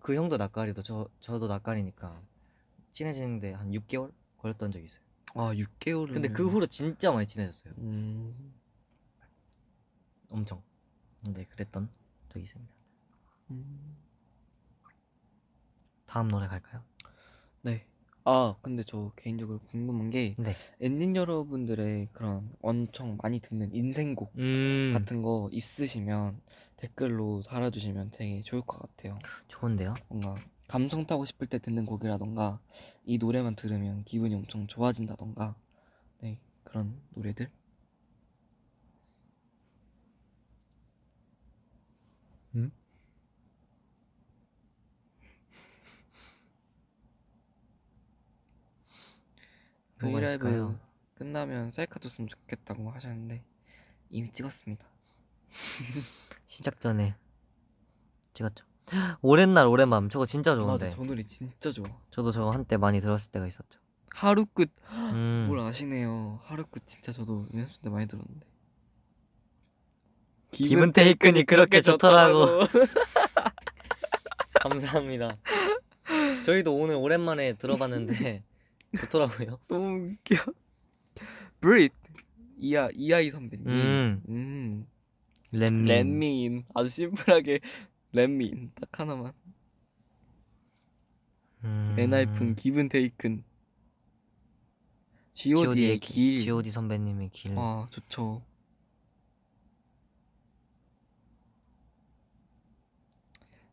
그 형도 낯가리도 저 저도 낯가리니까 친해지는데 한 6개월 걸렸던 적이 있어요. 아 6개월을. 근데 그 후로 진짜 많이 친해졌어요. 음. 엄청. 근데 그랬던 적이 있습니다. 음. 다음 노래 갈까요? 네. 아 근데 저 개인적으로 궁금한 게 네. 엔진 여러분들의 그런 엄청 많이 듣는 인생곡 음. 같은 거 있으시면 댓글로 달아주시면 되게 좋을 것 같아요. 좋은데요? 뭔가 감성 타고 싶을 때 듣는 곡이라던가 이 노래만 들으면 기분이 엄청 좋아진다던가 네 그런 노래들 음? 브이라이브 있을까요? 끝나면 셀카 줬으면 좋겠다고 하셨는데 이미 찍었습니다. 시작 전에 찍었죠. 오랜 날 오랜 밤 저거 진짜 좋은데. 맞아 저 노래 진짜 좋아. 저도 저거 한때 많이 들었을 때가 있었죠. 하루 끝 음. 뭘 아시네요. 하루 끝 진짜 저도 연습생 때 많이 들었는데. 기분 테이큰이 그렇게 좋더라고. 감사합니다. 저희도 오늘 오랜만에 들어봤는데 좋더라고요. 너무 웃겨. 브릿 이아 이아이 선배님. 음. 음. 렛민. 렛민 아주 심플하게 렛민 딱 하나만. 음. 엔하이픈 기분 테이큰. G.O.D의 길. G.O.D 선배님의 길. 아 좋죠.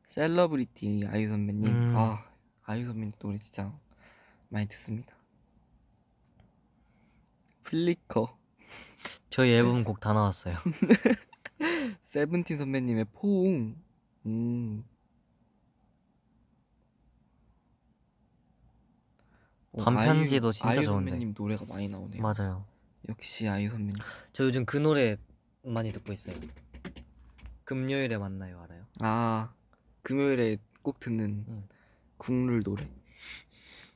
셀러브리티 아이유 선배님. 음. 아 아이유 선배님 노래 진짜 많이 듣습니다. Flicker. 저희 앨범 곡 다 나왔어요. 세븐틴 선배님의 포옹. 음. 어, 밤편지도 진짜 아이유 좋은데. 선배님 노래가 많이 나오네요. 맞아요. 역시 아이유 선배님. 저 요즘 그 노래 많이 듣고 있어요. 금요일에 만나요 알아요? 아 금요일에 꼭 듣는 응. 국룰 노래.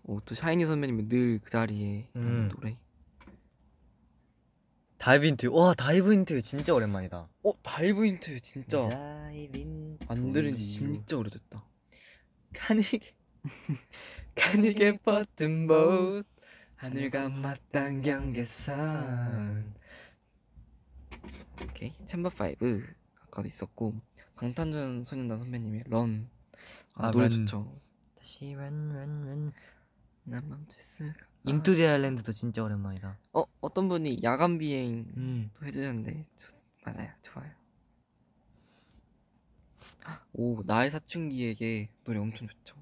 어, 또 샤이니 선배님은 늘 그 자리에 하는 음. 노래. 다이브 인트. 와 다이브 인트 진짜 오랜만이다. 어 다이브 인트 진짜 안 들은 지 유. 진짜 오래됐다. 가니게 가니게 버튼 못 하늘과 맞닿은 경계선 오케이 챔버 5 아까도 있었고 방탄소년단 선배님의 런 아, 아, 노래 런. 좋죠 다시 런런런 난 멈출 수가 인투 디 아일랜드도 진짜 오랜만이다. 어 어떤 분이 야간 비행도 음. 해주셨는데 좋, 맞아요 좋아요 오 나의 사춘기에게 노래 엄청 좋죠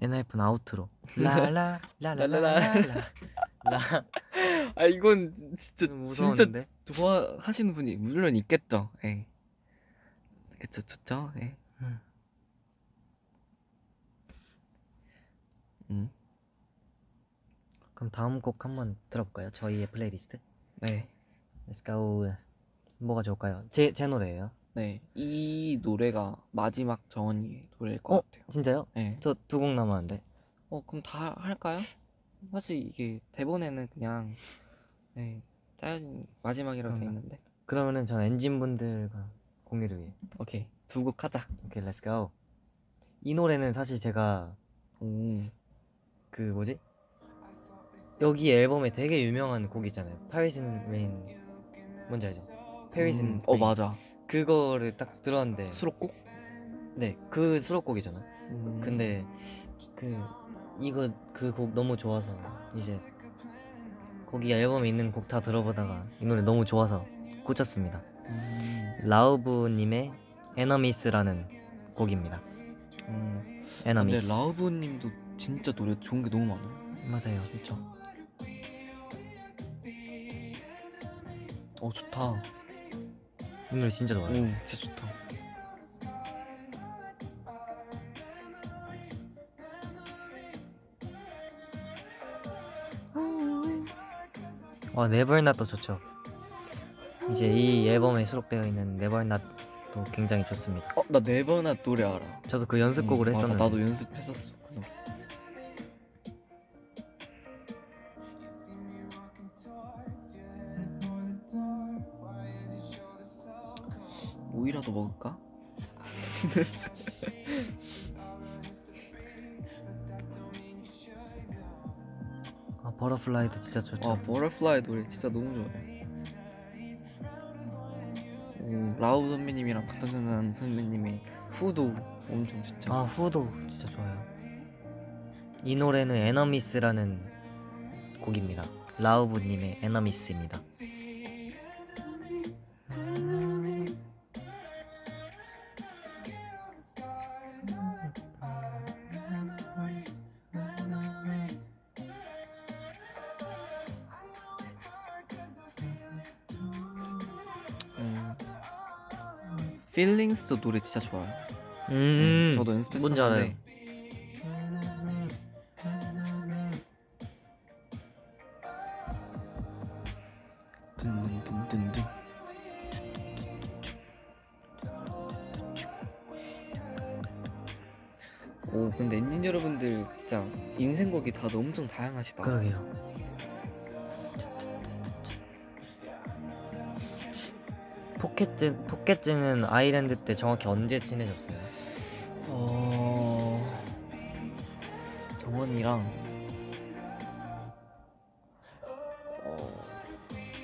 엔하이픈 Outro. 라라 라라라라. 라. 아 이건 진짜 무서웠는데. 좋아하시는 분이 물론 있겠죠. 예. 그쵸, 좋죠. 예. 음. 음, 그럼 다음 곡 한번 들어볼까요? 저희의 플레이리스트. 네, Let's go. 뭐가 좋을까요? 제 제 노래예요. 네. 이 노래가 마지막 정원이의 노래일 것 어? 같아요. 진짜요? 네. 저 두 곡 남았는데. 어, 그럼 다 할까요? 사실 이게 대본에는 그냥 네, 짜여진 마지막이라고 돼 그런가? 있는데. 그러면은 전 엔진 분들과 공유를 위해. 오케이, 두 곡 하자. 오케이, Let's go. 이 노래는 사실 제가 오, 그 뭐지? 여기 앨범에 되게 유명한 곡 있잖아요. In Rain. 뭔지 알죠? In 음, 어. 맞아. 그거를 딱 들었는데 수록곡? 네, 그 수록곡이잖아. 음, 근데 그 이거 그 곡 너무 좋아서 이제 거기 앨범에 있는 곡 다 들어보다가 이 노래 너무 좋아서 꽂혔습니다. 음, 라우브님의 에너미스라는 곡입니다. 음. 에너미스. 근데 라우브님도 진짜 노래 좋은 게 너무 많아요. 맞아요. 진짜. 어 좋다. 이 노래 진짜 좋아요. 오 진짜 좋다. 와 네버낫도 좋죠. 이제 이 앨범에 수록되어 있는 네버낫도 굉장히 좋습니다. 어나 네버나 노래 알아. 저도 그 연습곡을 음, 했었는데 나도 연습했었어. 아 Butterfly도 진짜 좋죠. 아 Butterfly 노래 진짜 너무 좋아요. 음, 라우브 선배님이랑 방탄 선배님의 Who도 엄청 좋죠. 아 Who도 진짜 좋아요. 이 노래는 Enemies라는 곡입니다. 라우브님의 Enemies입니다. Feelings도 노래 진짜 좋아요. 음, 저도 뭔지 알아요. 연습했었는데 둔둔둔둔둔 오 근데 엔진 여러분들 진짜 인생곡이 다들 엄청 다양하시다. 그러게요. 포켓즈 포켓즈는 아일랜드 때 정확히 언제 친해졌어요? 어 정원이랑 어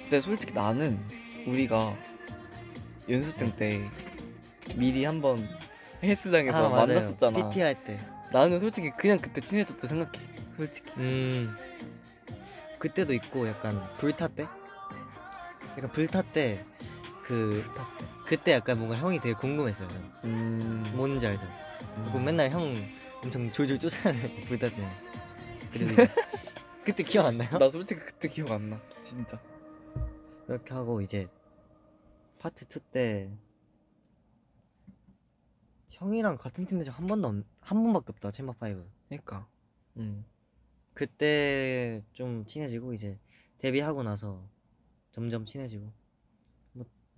근데 솔직히 나는 우리가 연습생 때 미리 한번 헬스장에서 만났었잖아. PT 할 때. 나는 솔직히 그냥 그때 친해졌다 생각해. 솔직히. 음. 그때도 있고 약간 불타 때? 약간 불타 때 그 그때 약간 뭔가 형이 되게 궁금했어요. 음. 뭔지 알죠? 그리고 음. 맨날 형 엄청 졸졸 쫓아내고 불타 때. 그리고 이제 그때 기억 안 나요? 나 솔직히 그때 기억 안 나. 진짜. 이렇게 하고 이제 파트 2 때 형이랑 같은 팀 대전 한 번도 없, 한 번밖에 없다 챔버 5 그러니까. 음. 그때 좀 친해지고 이제 데뷔하고 나서 점점 친해지고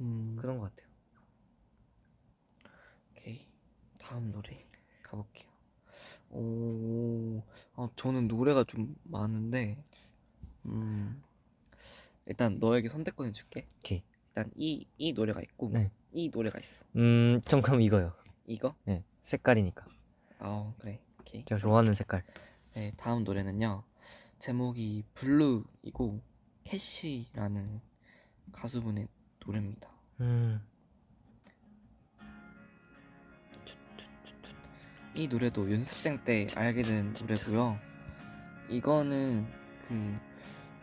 음. 그런 것 같아요 오케이. 다음 노래 가볼게요. 오, 아, 저는 노래가 좀 많은데, 음, 일단 너에게 선택권을 줄게. 오케이. 일단 이, 이 노래가 있고, 네. 이 노래가 있어. 음, 전 그럼 이거요 이거? 네 색깔이니까 아, 그래. 오케이. 제가 좋아하는 색깔 네, 다음 노래는요. 제목이 블루이고, 캐시라는 가수분의 노래입니다. 음, 이 노래도 연습생 때 알게 된 노래고요. 이거는 그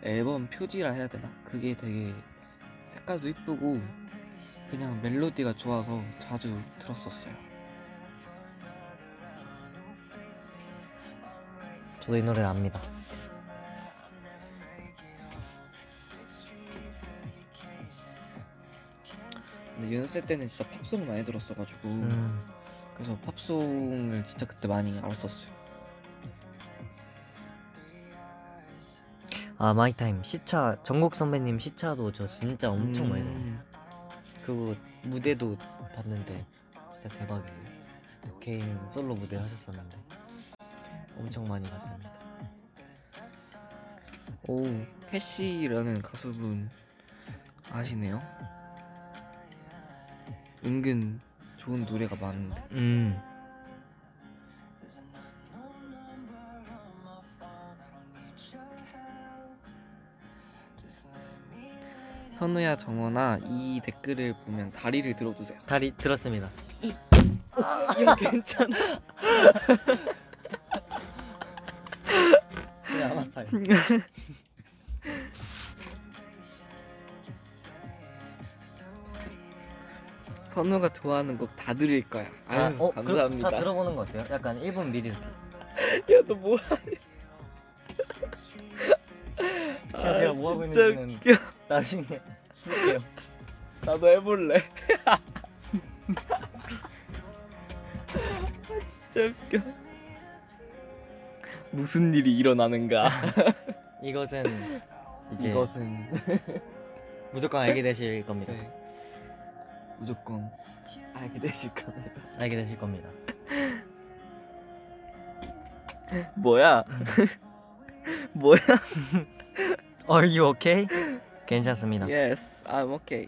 앨범 표지라 해야 되나? 그게 되게 색깔도 이쁘고 그냥 멜로디가 좋아서 자주 들었었어요. 저도 이 노래를 압니다 근데 연습생 때는 진짜 팝송 많이 들었어가지고 음, 그래서 팝송을 진짜 그때 많이 알았었어요. 아 My Time 시차 정국 선배님 시차도 저 진짜 엄청 많이 들어요 음, 그리고 무대도 봤는데 진짜 대박이에요. 개인 솔로 무대 하셨었는데 엄청 많이 봤습니다. 오, 캐시라는 가수분 아시네요? 은근 좋은 노래가 많은데. 음. 선우야 정원아 이 댓글을 보면 다리를 들어주세요. 다리 들었습니다. 이거 괜찮아. 왜안 아파요? 선우가 좋아하는 곡다 들을 거야. 아유 어, 감사합니다. 그, 다 들어보는 거 어때요? 약간 1분 미리. 야 너 뭐야? 지금 제가 뭐 하고 아, 진짜 있는지는 웃겨. 나중에 볼게요. 나도 해볼래. 진짜 웃겨. 무슨 일이 일어나는가? 이것은 이제 이것은 무조건 알게 되실 겁니다. 네. 무조건 알게 되실 겁니다. 알게 되실 겁니다. 뭐야? 뭐야? Are you okay? 괜찮습니다. Yes, I'm okay.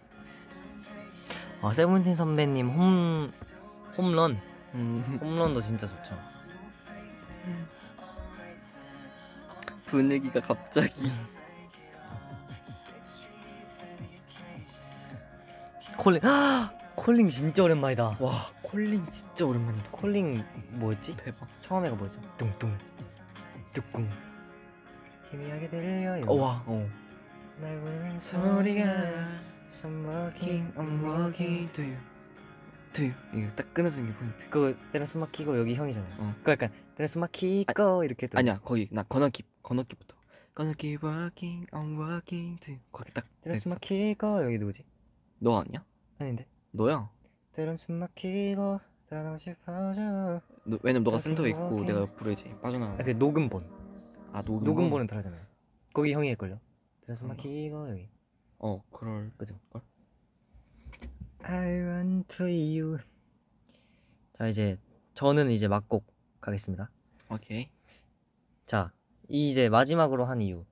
어, 세븐틴 선배님 홈 홈런 음, 홈런도 진짜 좋죠. 분위기가 갑자기 콜링 콜링 진짜 오랜만이다. 와 콜링 진짜 오랜만이다. 콜링 뭐였지? 대박. 처음에가 뭐였죠? 뚱뚱 뚝궁 희미하게 들려요. 어, 와 어. 날 부르는 소리가 숨막힌 I'm walking to you, to you. 이거 딱 끊어지는 게 포인트. 그거 때는 숨 막히고 여기 형이잖아요. 어. 그거 약간 때는 숨 막히고 이렇게 또 아니야 거기 나 건너기 건너기부터. Keep walking, I'm walking to you. 거기 딱. 때는 네. 숨 막히고 여기 누구지? 너 아니야? 아닌데. 너야. 때는 숨 막히고 떠나고 싶어져. 너, 왜냐면 너가 센터에 있고. 내가 옆으로 이제 빠져나가. 아, 그 녹음본. 아 녹음. 녹음본은 다르잖아요. 거기 형이 할걸요. 때는 숨? 막히고 여기. 어 그럴 그죠? 걸? I want you. 자 이제 저는 이제 막곡 가겠습니다. 오케이. 자, 이 이제 마지막으로 한 이유.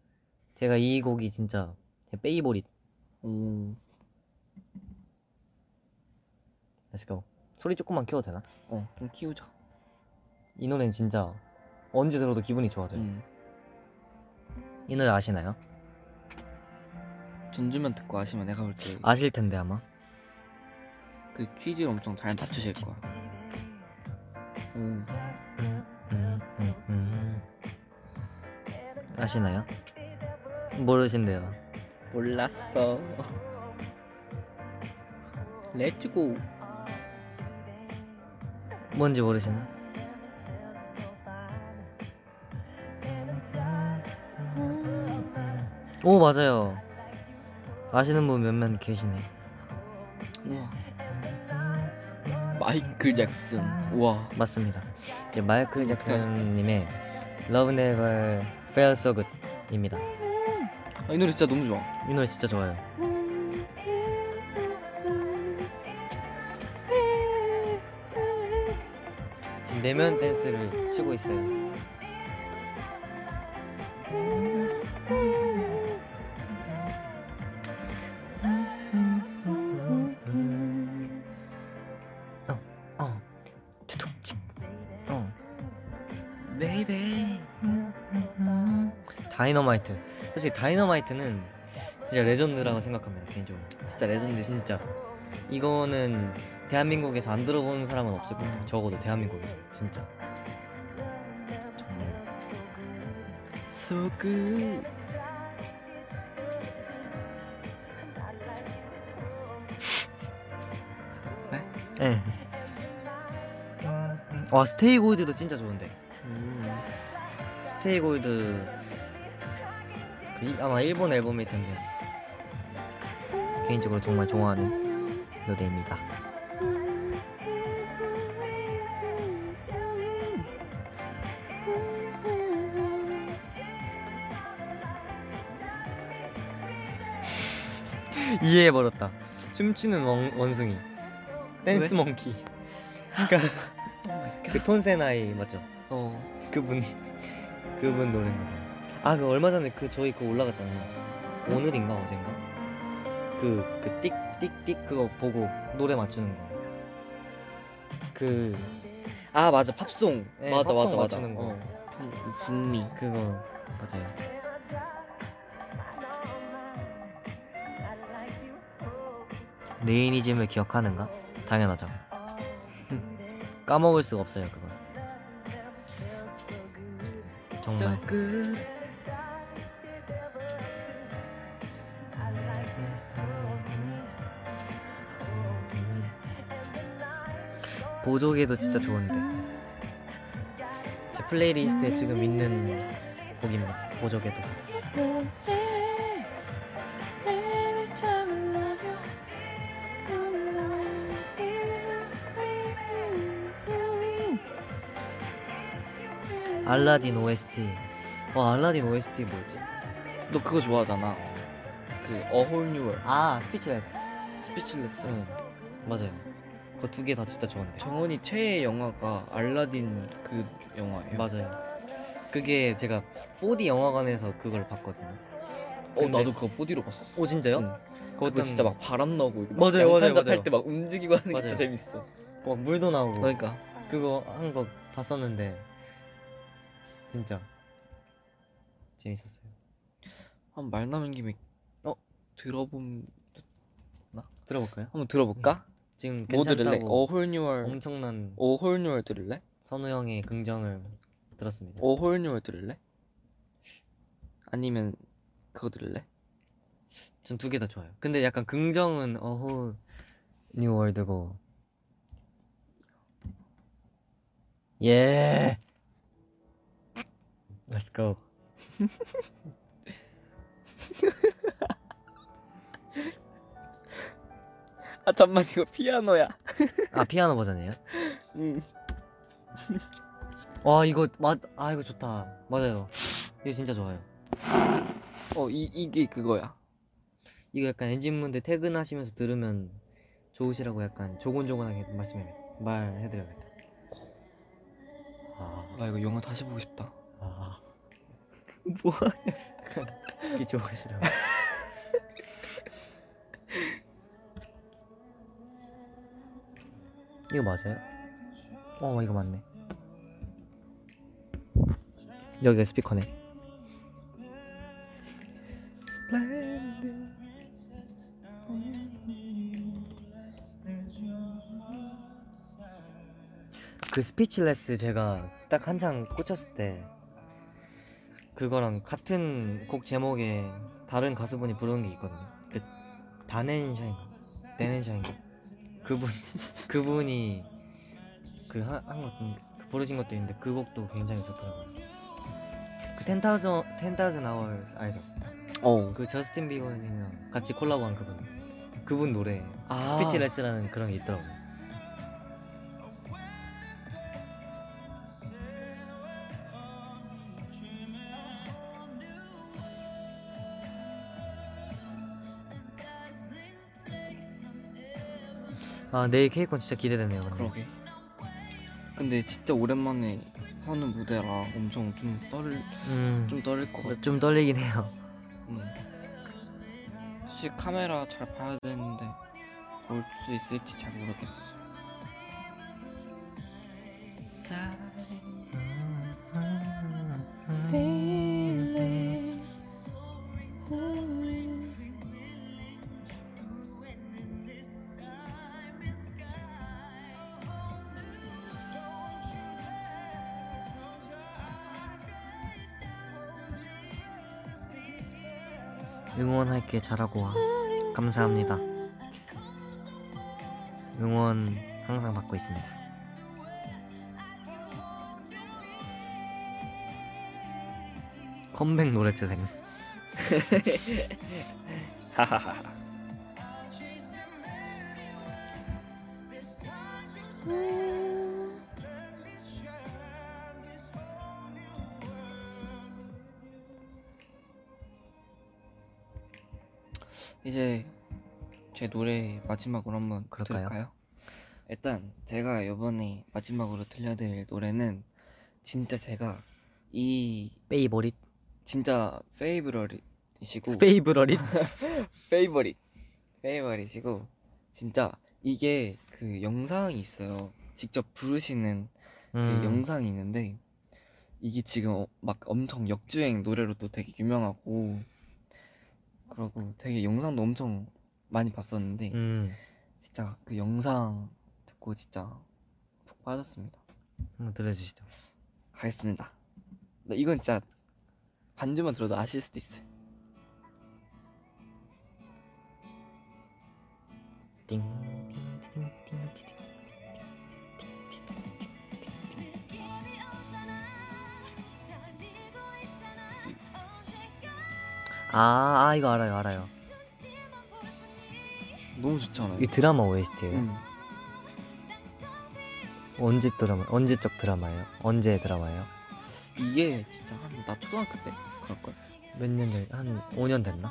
제가 이 곡이 진짜 제 favorite. 오. Let's go. 소리 조금만 키워도 되나? 어 좀 키우자. 이 노래는 진짜 언제 들어도 기분이 좋아져요. 음. 이 노래 아시나요? 전주면 듣고 아시면 내가 볼 때 그 아실 텐데 아마. 퀴즈를 엄청 잘 맞추실 거야. 오. 아시나요? 모르신대요. 몰랐어. Let's go. 뭔지 모르시나? 오 맞아요. 아시는 분 몇몇 계시네. 우와. 마이클 잭슨. 우와. 맞습니다. 이제 마이클 잭슨님의 Love Never Felt So Good입니다. 아, 이 노래 진짜 너무 좋아. 이 노래 진짜 좋아요. 내면 댄스를 추고 있어요. 어, 어, 어. Baby. Dynamite. 솔직히 Dynamite는 진짜 legend라고 생각합니다 개인적으로. 진짜 레전드. 진짜 이거는 대한민국에서 안 들어본 사람은 없을 것 같아요. 적어도 대한민국에서 진짜. 정말. So good. 네. 와 스테이 골드도 진짜 좋은데. 음. 스테이 골드 그 이- 아마 일본 앨범일 텐데 개인적으로 정말 좋아하는 노래입니다. 이해해버렸다. 춤추는 원, 원숭이. 댄스 왜? 몽키. 그러니까 그 톤세나이 맞죠? 어. 그분 그분 노래인가 봐요. 아, 그 얼마 전에 그 저희 그거 올라갔잖아요. 응? 오늘인가 어젠가? 그 그 띡 띡 띡 그거 보고 노래 맞추는 거. 그 아 맞아 팝송. 네, 맞아 팝송 맞아 맞아. 맞추는 거. 어. 북- 북미. 그거 맞아요. Rainism을 기억하는가? 당연하죠. 까먹을 수가 없어요 그거. 정말. 보조개도 진짜 좋은데 제 playlist에 지금 있는 곡입니다 보조개도 알라딘 OST 와 알라딘 OST 뭐였지? 너 그거 좋아하잖아. 그 World. 아 Speechless Speechless. 응 맞아요 그 두 개 다 진짜 좋은데 정원이 최애 영화가 알라딘 그 영화예요. 맞아요 그게 제가 4D 영화관에서 그걸 봤거든요 어 근데- 나도 그거 4D로 봤어. 오 진짜요? 응. 그것도 그거 진짜 막 바람 나고 막 맞아요, 맞아요, 양탄자 맞아요. 탈 때 막 움직이고 하는 게 맞아요. 진짜 재밌어. 막 물도 나오고 그러니까 그거 한 거 봤었는데 진짜 재밌었어요. 한말 나온 김에 어? 들어봄 들어볼까요? 한번 들어볼까? 지금 뭐 들을래? 어홀뉴얼 엄청난 어홀뉴얼 들을래? 선우 형의 긍정을 들었습니다. 어홀뉴얼 들을래? 아니면 그거 들을래? 전 두 개 다 좋아요. 근데 약간 긍정은 어호 New World고 예. Let's go. 아 잠만 이거 피아노야. 아 피아노 버전이에요? 응. 와 이거 맞아 이거 좋다. 맞아요. 이거 진짜 좋아요. 어 이 이게 그거야. 이거 약간 엔진문데 퇴근하시면서 들으면 좋으시라고 약간 조곤조곤하게 말씀해 말해드려야겠다. 아, 나 이거 영화 다시 보고 싶다. 아 뭐야? 이게 좋으시라고. 이거 맞아요? 어 이거 맞네. 여기가 스피커네. 그 Speechless 제가 딱 한창 꽂혔을 때 그거랑 같은 곡 제목에 다른 가수분이 부르는 게 있거든요. 그 다넨샤인가, 데넨샤인가. 그분 그분이 그 한 것도 그 부르신 것도 있는데 그 곡도 굉장히 좋더라고요. 그10,000 10,000 hours 알죠? 어. 그 저스틴 비버님이랑 같이 콜라보한 그분 그분 노래 아. Speechless라는 그런 게 있더라고요. 아 내일 케이콘 진짜 기대되네요. 근데. 그러게. 근데 진짜 오랜만에 하는 무대라 엄청 좀 떨, 음, 좀 떨릴 것 같아. 좀 떨리긴 해요. 음. 혹시 카메라 잘 봐야 되는데 볼 수 있을지 잘 모르겠어. 응 원할게 잘하고 와. 감사합니다. 응원 항상 받고 있습니다. 컴백 노래 재생. 하하하. 마지막으로 한번 그럴까요? 들을까요? 일단 제가 이번에 마지막으로 들려드릴 노래는 진짜 제가 이 favorite. 진짜 favorite이시고 favorite. favorite favorite이고 진짜 이게 그 영상이 있어요 직접 부르시는 그 음. 영상이 있는데 이게 지금 어- 막 엄청 역주행 노래로 또 되게 유명하고 그러고 되게 영상도 엄청 많이 봤었는데 음. 진짜 그 영상 듣고 진짜 푹 빠졌습니다 한번 들려주시죠. 가겠습니다 근데 이건 진짜 반주만 들어도 아실 수도 있어요 띵. 아, 아 이거 알아요, 알아요. 너무 좋지 않아요? 이 드라마 OST예요. 응. 언제 드라마? 언제적 드라마예요? 언제 드라마예요? 이게 진짜 한 나 초등학교 때 그럴걸 몇년 전? 한 5년 됐나?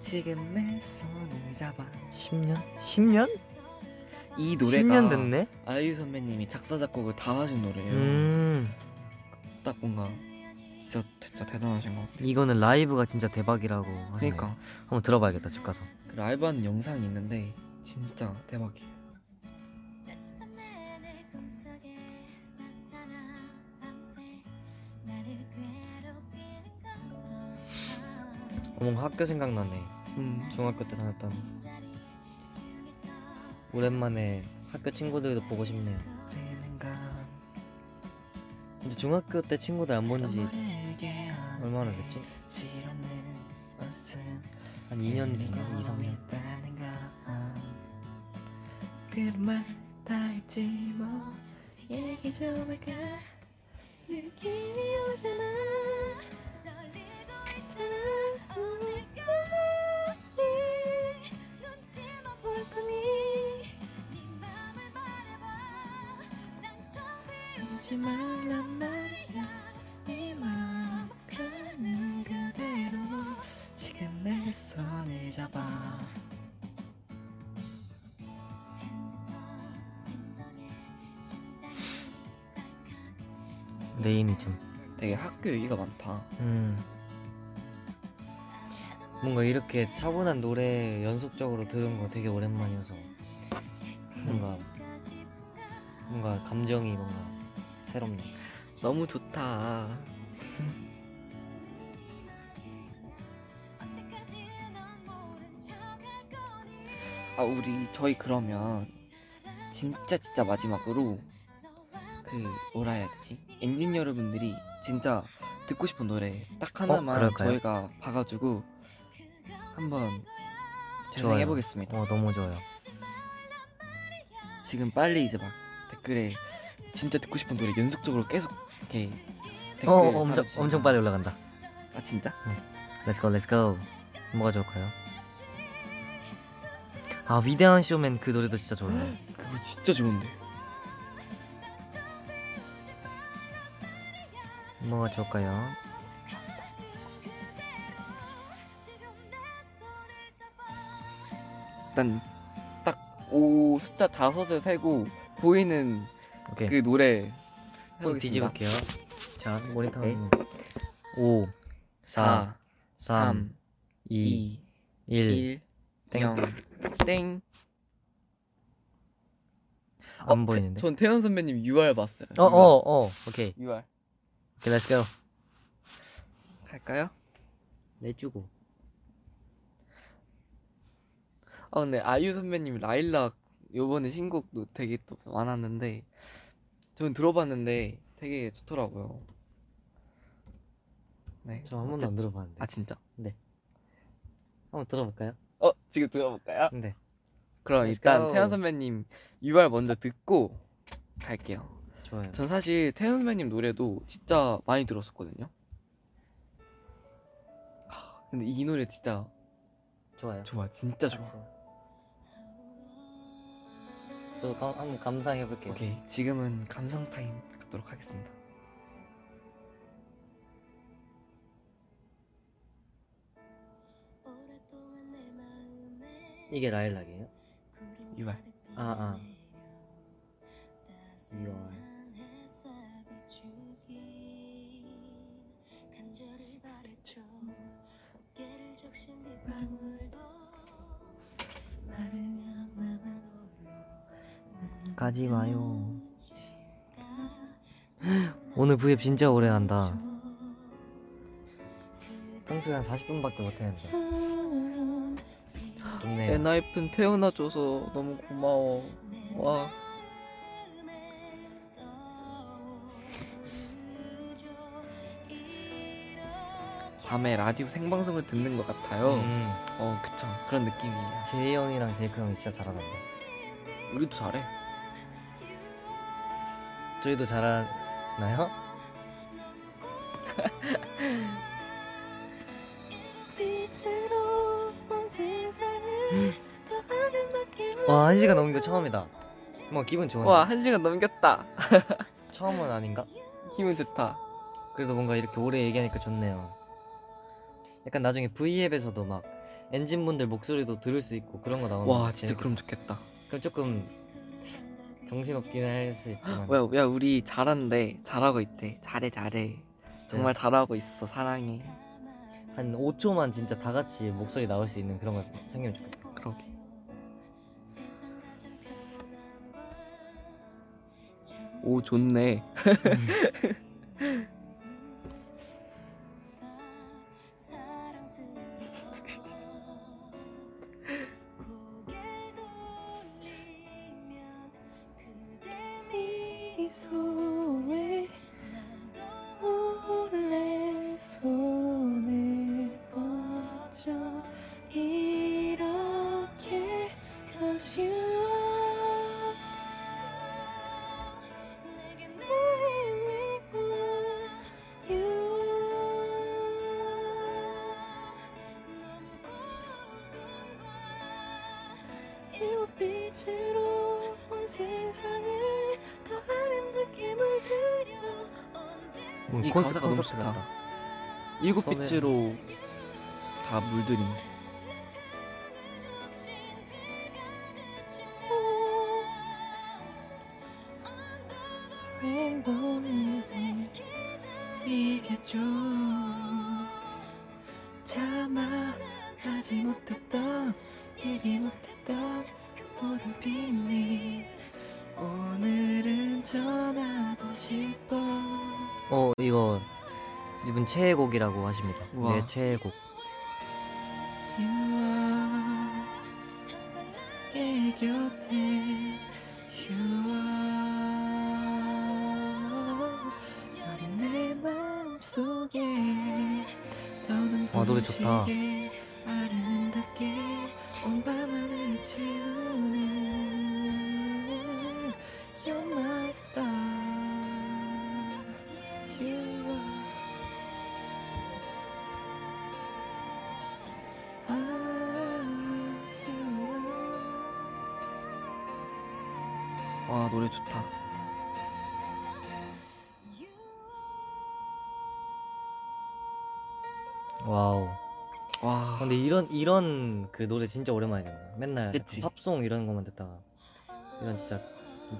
지금 내 손을 잡아 10년? 10년? 이 노래가 10년 됐네? 아이유 선배님이 작사 작곡을 다 하신 노래예요 음. 딱 뭔가 진짜 진짜 대단하신 것 같아요. 이거는 라이브가 진짜 대박이라고 그러니까. 한번 들어봐야겠다 집 가서. 그 라이브한 영상이 있는데 진짜 대박이에요. 어머 학교 생각나네. 음. 중학교 때 다녔던. 오랜만에 학교 친구들도 보고 싶네요. 근데 중학교 때 친구들 안 보는지 얼마나 됐지? 한 2년 됐나? 2, 3년? 그말 다 했지 뭐 얘기 좀 할까 느낌이 오잖아 있잖아 어디까지 눈치만 볼 거니 잊지 말란 레인이 좀. 되게 학교 얘기가 많다 음. 뭔가 이렇게 차분한 노래 연속적으로 들은 거 되게 오랜만이어서 뭔가 뭔가 감정이 뭔가 새롭네. 너무 좋다 아 우리 저희 그러면 진짜 진짜 마지막으로 그 뭐라 해야 되지 엔진 여러분들이 진짜 듣고 싶은 노래 딱 하나만 그럴까요? 저희가 봐가지고 한번 좋아요. 재생해 보겠습니다 어 너무 좋아요. 지금 빨리 이제 막 댓글에 진짜 듣고 싶은 노래 연속적으로 계속 이렇게 댓글 어 엄청 달아주시면- 엄청 빨리 올라간다. 아 진짜? Let's go, let's go. 뭐가 좋을까요? 아 위대한 쇼맨 그 노래도 진짜 좋아요. 그거 진짜 좋은데 뭐가 좋을까요? 일단 딱 오 숫자 다섯을 세고 보이는 오케이. 그 노래 한번 해보겠습니다. 뒤집을게요. 자 모니터 오케이. 5 4 4 3 3 2 2 1 1 땡. 0 땡. 안 어, 보이는데? 태, 전 태연 선배님 UR 봤어요. 어 어 어 오케이 UR. 오케이 let's go. 갈까요? 내주고. 아 근데 아이유 선배님 라일락 요번에 신곡도 되게 또 많았는데 저는 들어봤는데 되게 좋더라고요. 네. 저 한 번도 안 들어봤는데. 아 진짜? 한번 들어볼까요? 어 지금 들어볼까요? 네. 그럼 Let's 일단 go. 태연 선배님 UR 먼저 듣고 갈게요. 좋아요. 전 사실 태연 선배님 노래도 진짜 많이 들었었거든요. 하, 근데 이 노래 진짜 좋아요. 좋아, 진짜 좋아. 알았어요. 저 감, 한번 감상해 볼게요. 오케이, 지금은 감상 타임 갖도록 하겠습니다. 이게 라일락이에요? UR. 아 아. 2월. 가지 마요. 오늘 V앱 진짜 오래 한다. 평소에 한 40분밖에 못 했는데. 좋네요. 엔하이픈 태어나줘서 너무 고마워. 와. 밤에 라디오 생방송을 듣는 것 같아요. 음, 어, 그쵸. 그런 느낌이에요. 제이 형이랑 제이크 형이 진짜 잘하던데. 우리도 잘해. 저희도 잘하나요? 와, 한 시간 거 처음이다. 뭐 기분 좋은데. 와, 한 시간 넘겼다. 처음은 아닌가? 기분 좋다. 그래도 뭔가 이렇게 오래 얘기하니까 좋네요. 약간 나중에 V앱에서도 막 엔진분들 목소리도 들을 수 있고 그런 거 나오면 와, 진짜 재밌겠- 그럼 좋겠다. 그럼 조금 정신없긴 할 수 있지만 야, 야, 우리 잘한대. 잘하고 있대. 잘해, 잘해. 정말 잘하고 있어. 사랑해. 한 5초만 진짜 다 같이 목소리 나올 수 있는 그런 거 생기면 좋겠다. 그러게. 오, 좋네. 좋다. 일곱 빛으로 다 물들인 이분 최애곡이라고 하십니다. 우와. 내 최애곡. 이런 이런 그 노래 진짜 오랜만에 듣네. 맨날 그치. 팝송 이런 것만 듣다가 이런 진짜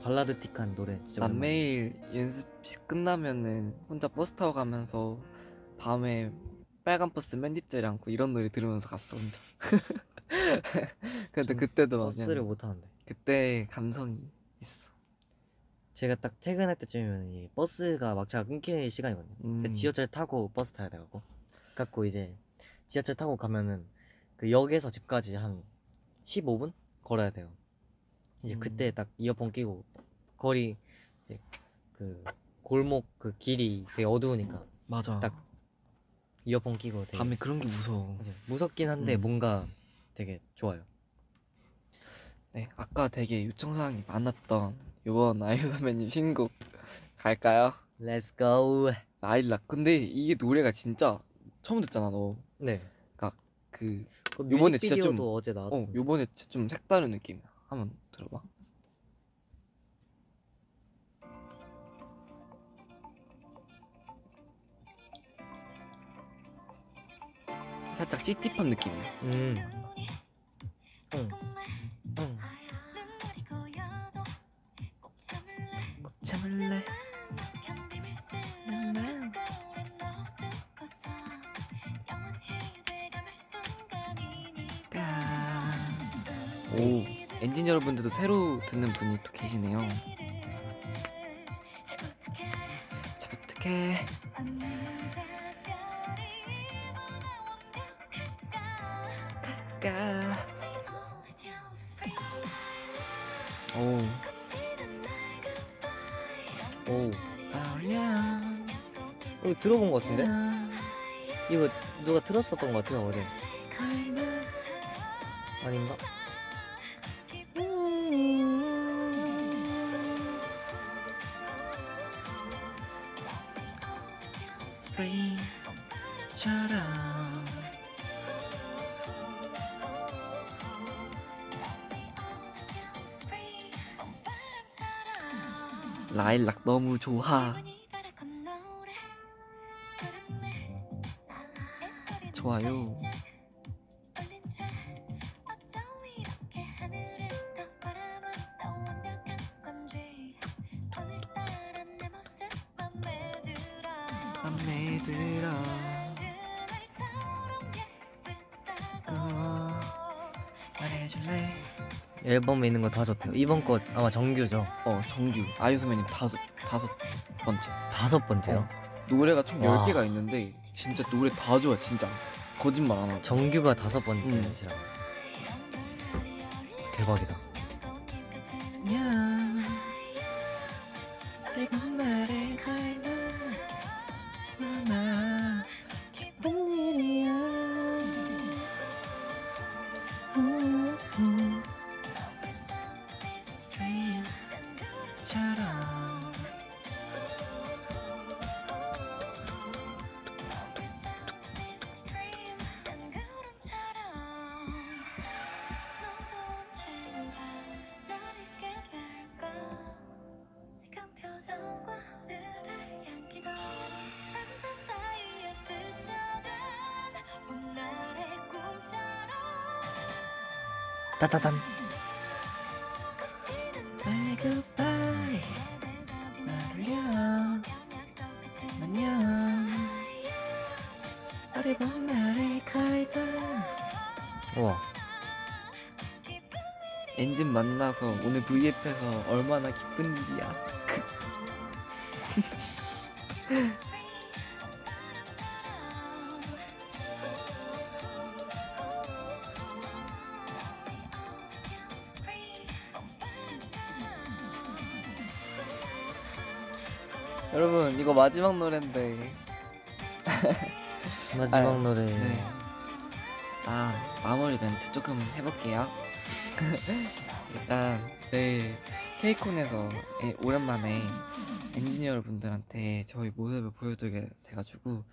발라드틱한 노래 진짜 난 오랜만에. 매일 연습식 끝나면은 혼자 버스 타고 가면서 밤에 빨간 버스 맨 뒷자리 앉고 이런 노래 들으면서 갔어 혼자. 근데 전 그때도 막 버스를 그냥 못 타는데. 그때 감성이 있어. 제가 딱 퇴근할 때쯤이면 이 버스가 막차가 끊길 시간이거든요. 근데 음. 지하철 타고 버스 타야 돼갖고 갖고 이제 지하철 타고 가면은 그 역에서 집까지 한 15분 걸어야 돼요. 이제 음. 그때 딱 이어폰 끼고 거리 이제 그 골목 그 길이 되게 어두우니까 맞아. 딱 이어폰 끼고 되게 밤에 그런 게 무서워. 이제 무섭긴 한데 음. 뭔가 되게 좋아요. 네, 아까 되게 요청 사항이 많았던 이번 아이유 선배님 신곡 갈까요? Let's go. 라일락. 근데 이게 노래가 진짜 처음 듣잖아 너. 네. 그그 요번에 진짜 뮤직비디오도 좀- 어제 나왔던. 어, 요번에 진짜 좀 색다른 느낌이야. 한번 들어봐. 살짝 시티팝 느낌이야. 음. 응. 응. 꼭 참을래. 오, 엔진 여러분들도 새로 듣는 분이 또 계시네요. 참 어떡해. 갈까. 오, 오. 떠올려. 이거 들어본 것 같은데? 이거 누가 들었었던 것 같아요 어제. 아닌가? 너무 좋아. 좋아요. 맘에 들어 어, 말해줄래? 앨범에 있는 거 다 좋대요. 이번 거 아마 정규죠. 어 정규. 아이유 선배님 다섯 다섯 번째 다섯 번째요. 어. 노래가 총 와. 10개가 있는데 진짜 노래 다 좋아 진짜 거짓말 안 하고 정규가 다섯 번째라. 음. 대박이다. 가이드 우와. 엔진 만나서 오늘 V앱에서 얼마나 기쁜 일이야 마지막 노래인데 마지막 아, 노래. 네. 아 마무리 멘트 조금 해볼게요. 일단 내일 케이콘에서 에- 오랜만에 엔지니어 여러분들한테 저희 모습을 보여드리게 돼가지고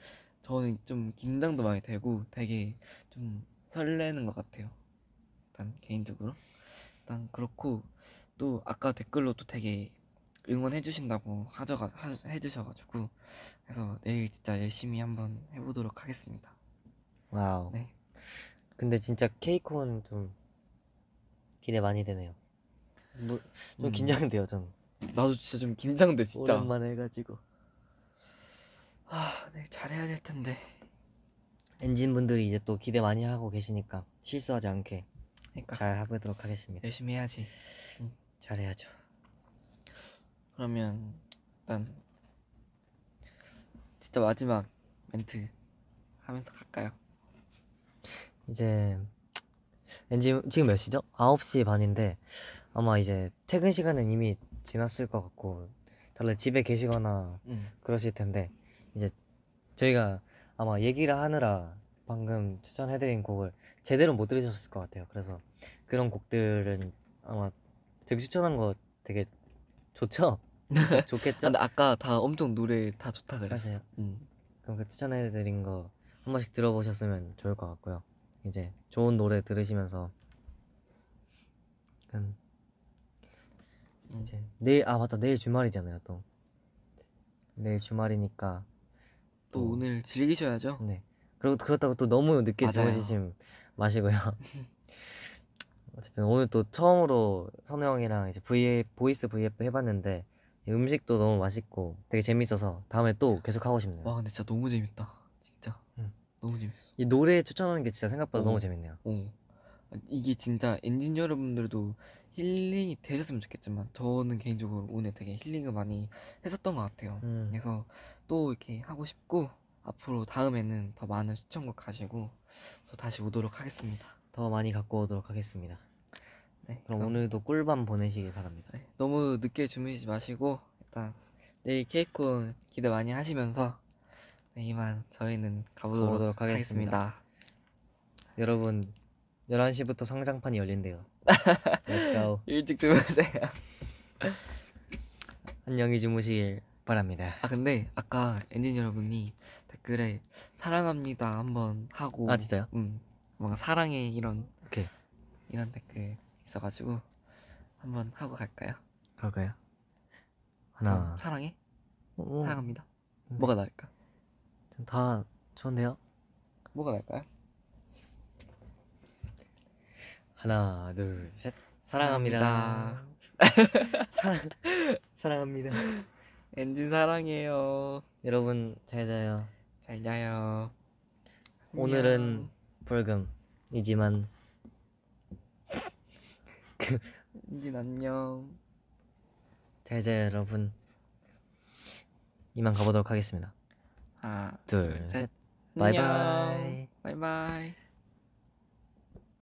저는 좀 긴장도 많이 되고 되게 좀 설레는 것 같아요. 일단 개인적으로 일단 그렇고 또 아까 댓글로도 되게 응원해 주신다고 하저가 하- 해주셔가지고 그래서 내일 진짜 열심히 한번 해보도록 하겠습니다. wow. 네. 근데 진짜 KCON 좀 기대 많이 되네요. 뭐, 좀 음. 긴장돼요, 전. 나도 진짜 좀 긴장돼 진짜. 오랜만에 해가지고. 아, 네 잘해야 될 텐데. ENGENE 분들이 이제 또 기대 많이 하고 계시니까 실수하지 않게 그러니까 잘 해보도록 하겠습니다. 열심히 해야지. 잘해야죠. 그러면 일단 진짜 마지막 멘트 하면서 갈까요? 이제 엔진 지금 몇 시죠? 9시 반인데 아마 이제 퇴근 시간은 이미 지났을 것 같고 다들 집에 계시거나 응. 그러실 텐데 이제 저희가 아마 얘기를 하느라 방금 추천해드린 곡을 제대로 못 들으셨을 것 같아요. 그래서 그런 곡들은 아마 되게 추천한 거 되게 좋죠? 좋- 좋겠죠? 근데 아까 다 엄청 노래 다 좋다 그랬어. 맞아요. 응. 그럼 그 추천해드린 거 한 번씩 들어보셨으면 좋을 것 같고요. 이제 좋은 노래 들으시면서 음, 응. 이제 내일 아 맞다 내일 주말이잖아요 또 내일 주말이니까 또 또- 오늘 즐기셔야죠. 네 그리고 그렇다고 또 너무 늦게 맞아요. 주무시지 마시고요. 어쨌든 오늘 또 처음으로 선우 형이랑 이제 V voice V앱도 해봤는데 음식도 너무 맛있고 되게 재밌어서 다음에 또 계속 하고 싶네요. 와 근데 진짜 너무 재밌다. 진짜. 응. 너무 재밌어. 이 노래 추천하는 게 진짜 생각보다 어. 너무 재밌네요. 어. 이게 진짜 ENGENE 여러분들도 힐링이 되셨으면 좋겠지만 저는 개인적으로 오늘 되게 힐링을 많이 했었던 것 같아요. 음. 그래서 또 이렇게 하고 싶고 앞으로 다음에는 더 많은 시청곡 가지고 또 다시 오도록 하겠습니다. 더 많이 갖고 오도록 하겠습니다. 네, 그럼 그럼 오늘도 꿀밤 보내시길 바랍니다. 네, 너무 늦게 주무시지 마시고 일단 내일 케이콘 기대 많이 하시면서 네, 이만 저희는 가보도록, 가보도록 하겠습니다. 하겠습니다. 여러분 11시부터 성장판이 열린대요. Let's go. 일찍 주무세요. 안녕히 주무시길 바랍니다. 아 근데 아까 엔진 여러분이 댓글에 사랑합니다 한번 하고 아, 진짜요? 음 뭔가 사랑해 이런 오케이. 이런 댓글 있어가지고 한번 하고 갈까요? 그럴까요? 하나. 사랑해 오, 사랑합니다. 네. 뭐가 나을까? 다 좋은데요? 뭐가 나을까요? 하나, 둘, 셋. 사랑합니다. 사랑 사랑합니다. 엔진 사랑해요. 여러분 잘 자요. 잘 자요. 오늘은 불금이지만 엔진 안녕. 잘 자요 여러분. 이만 가보도록 하겠습니다. 하나 둘, 셋. 셋. 안녕. 바이바이. 바이바이.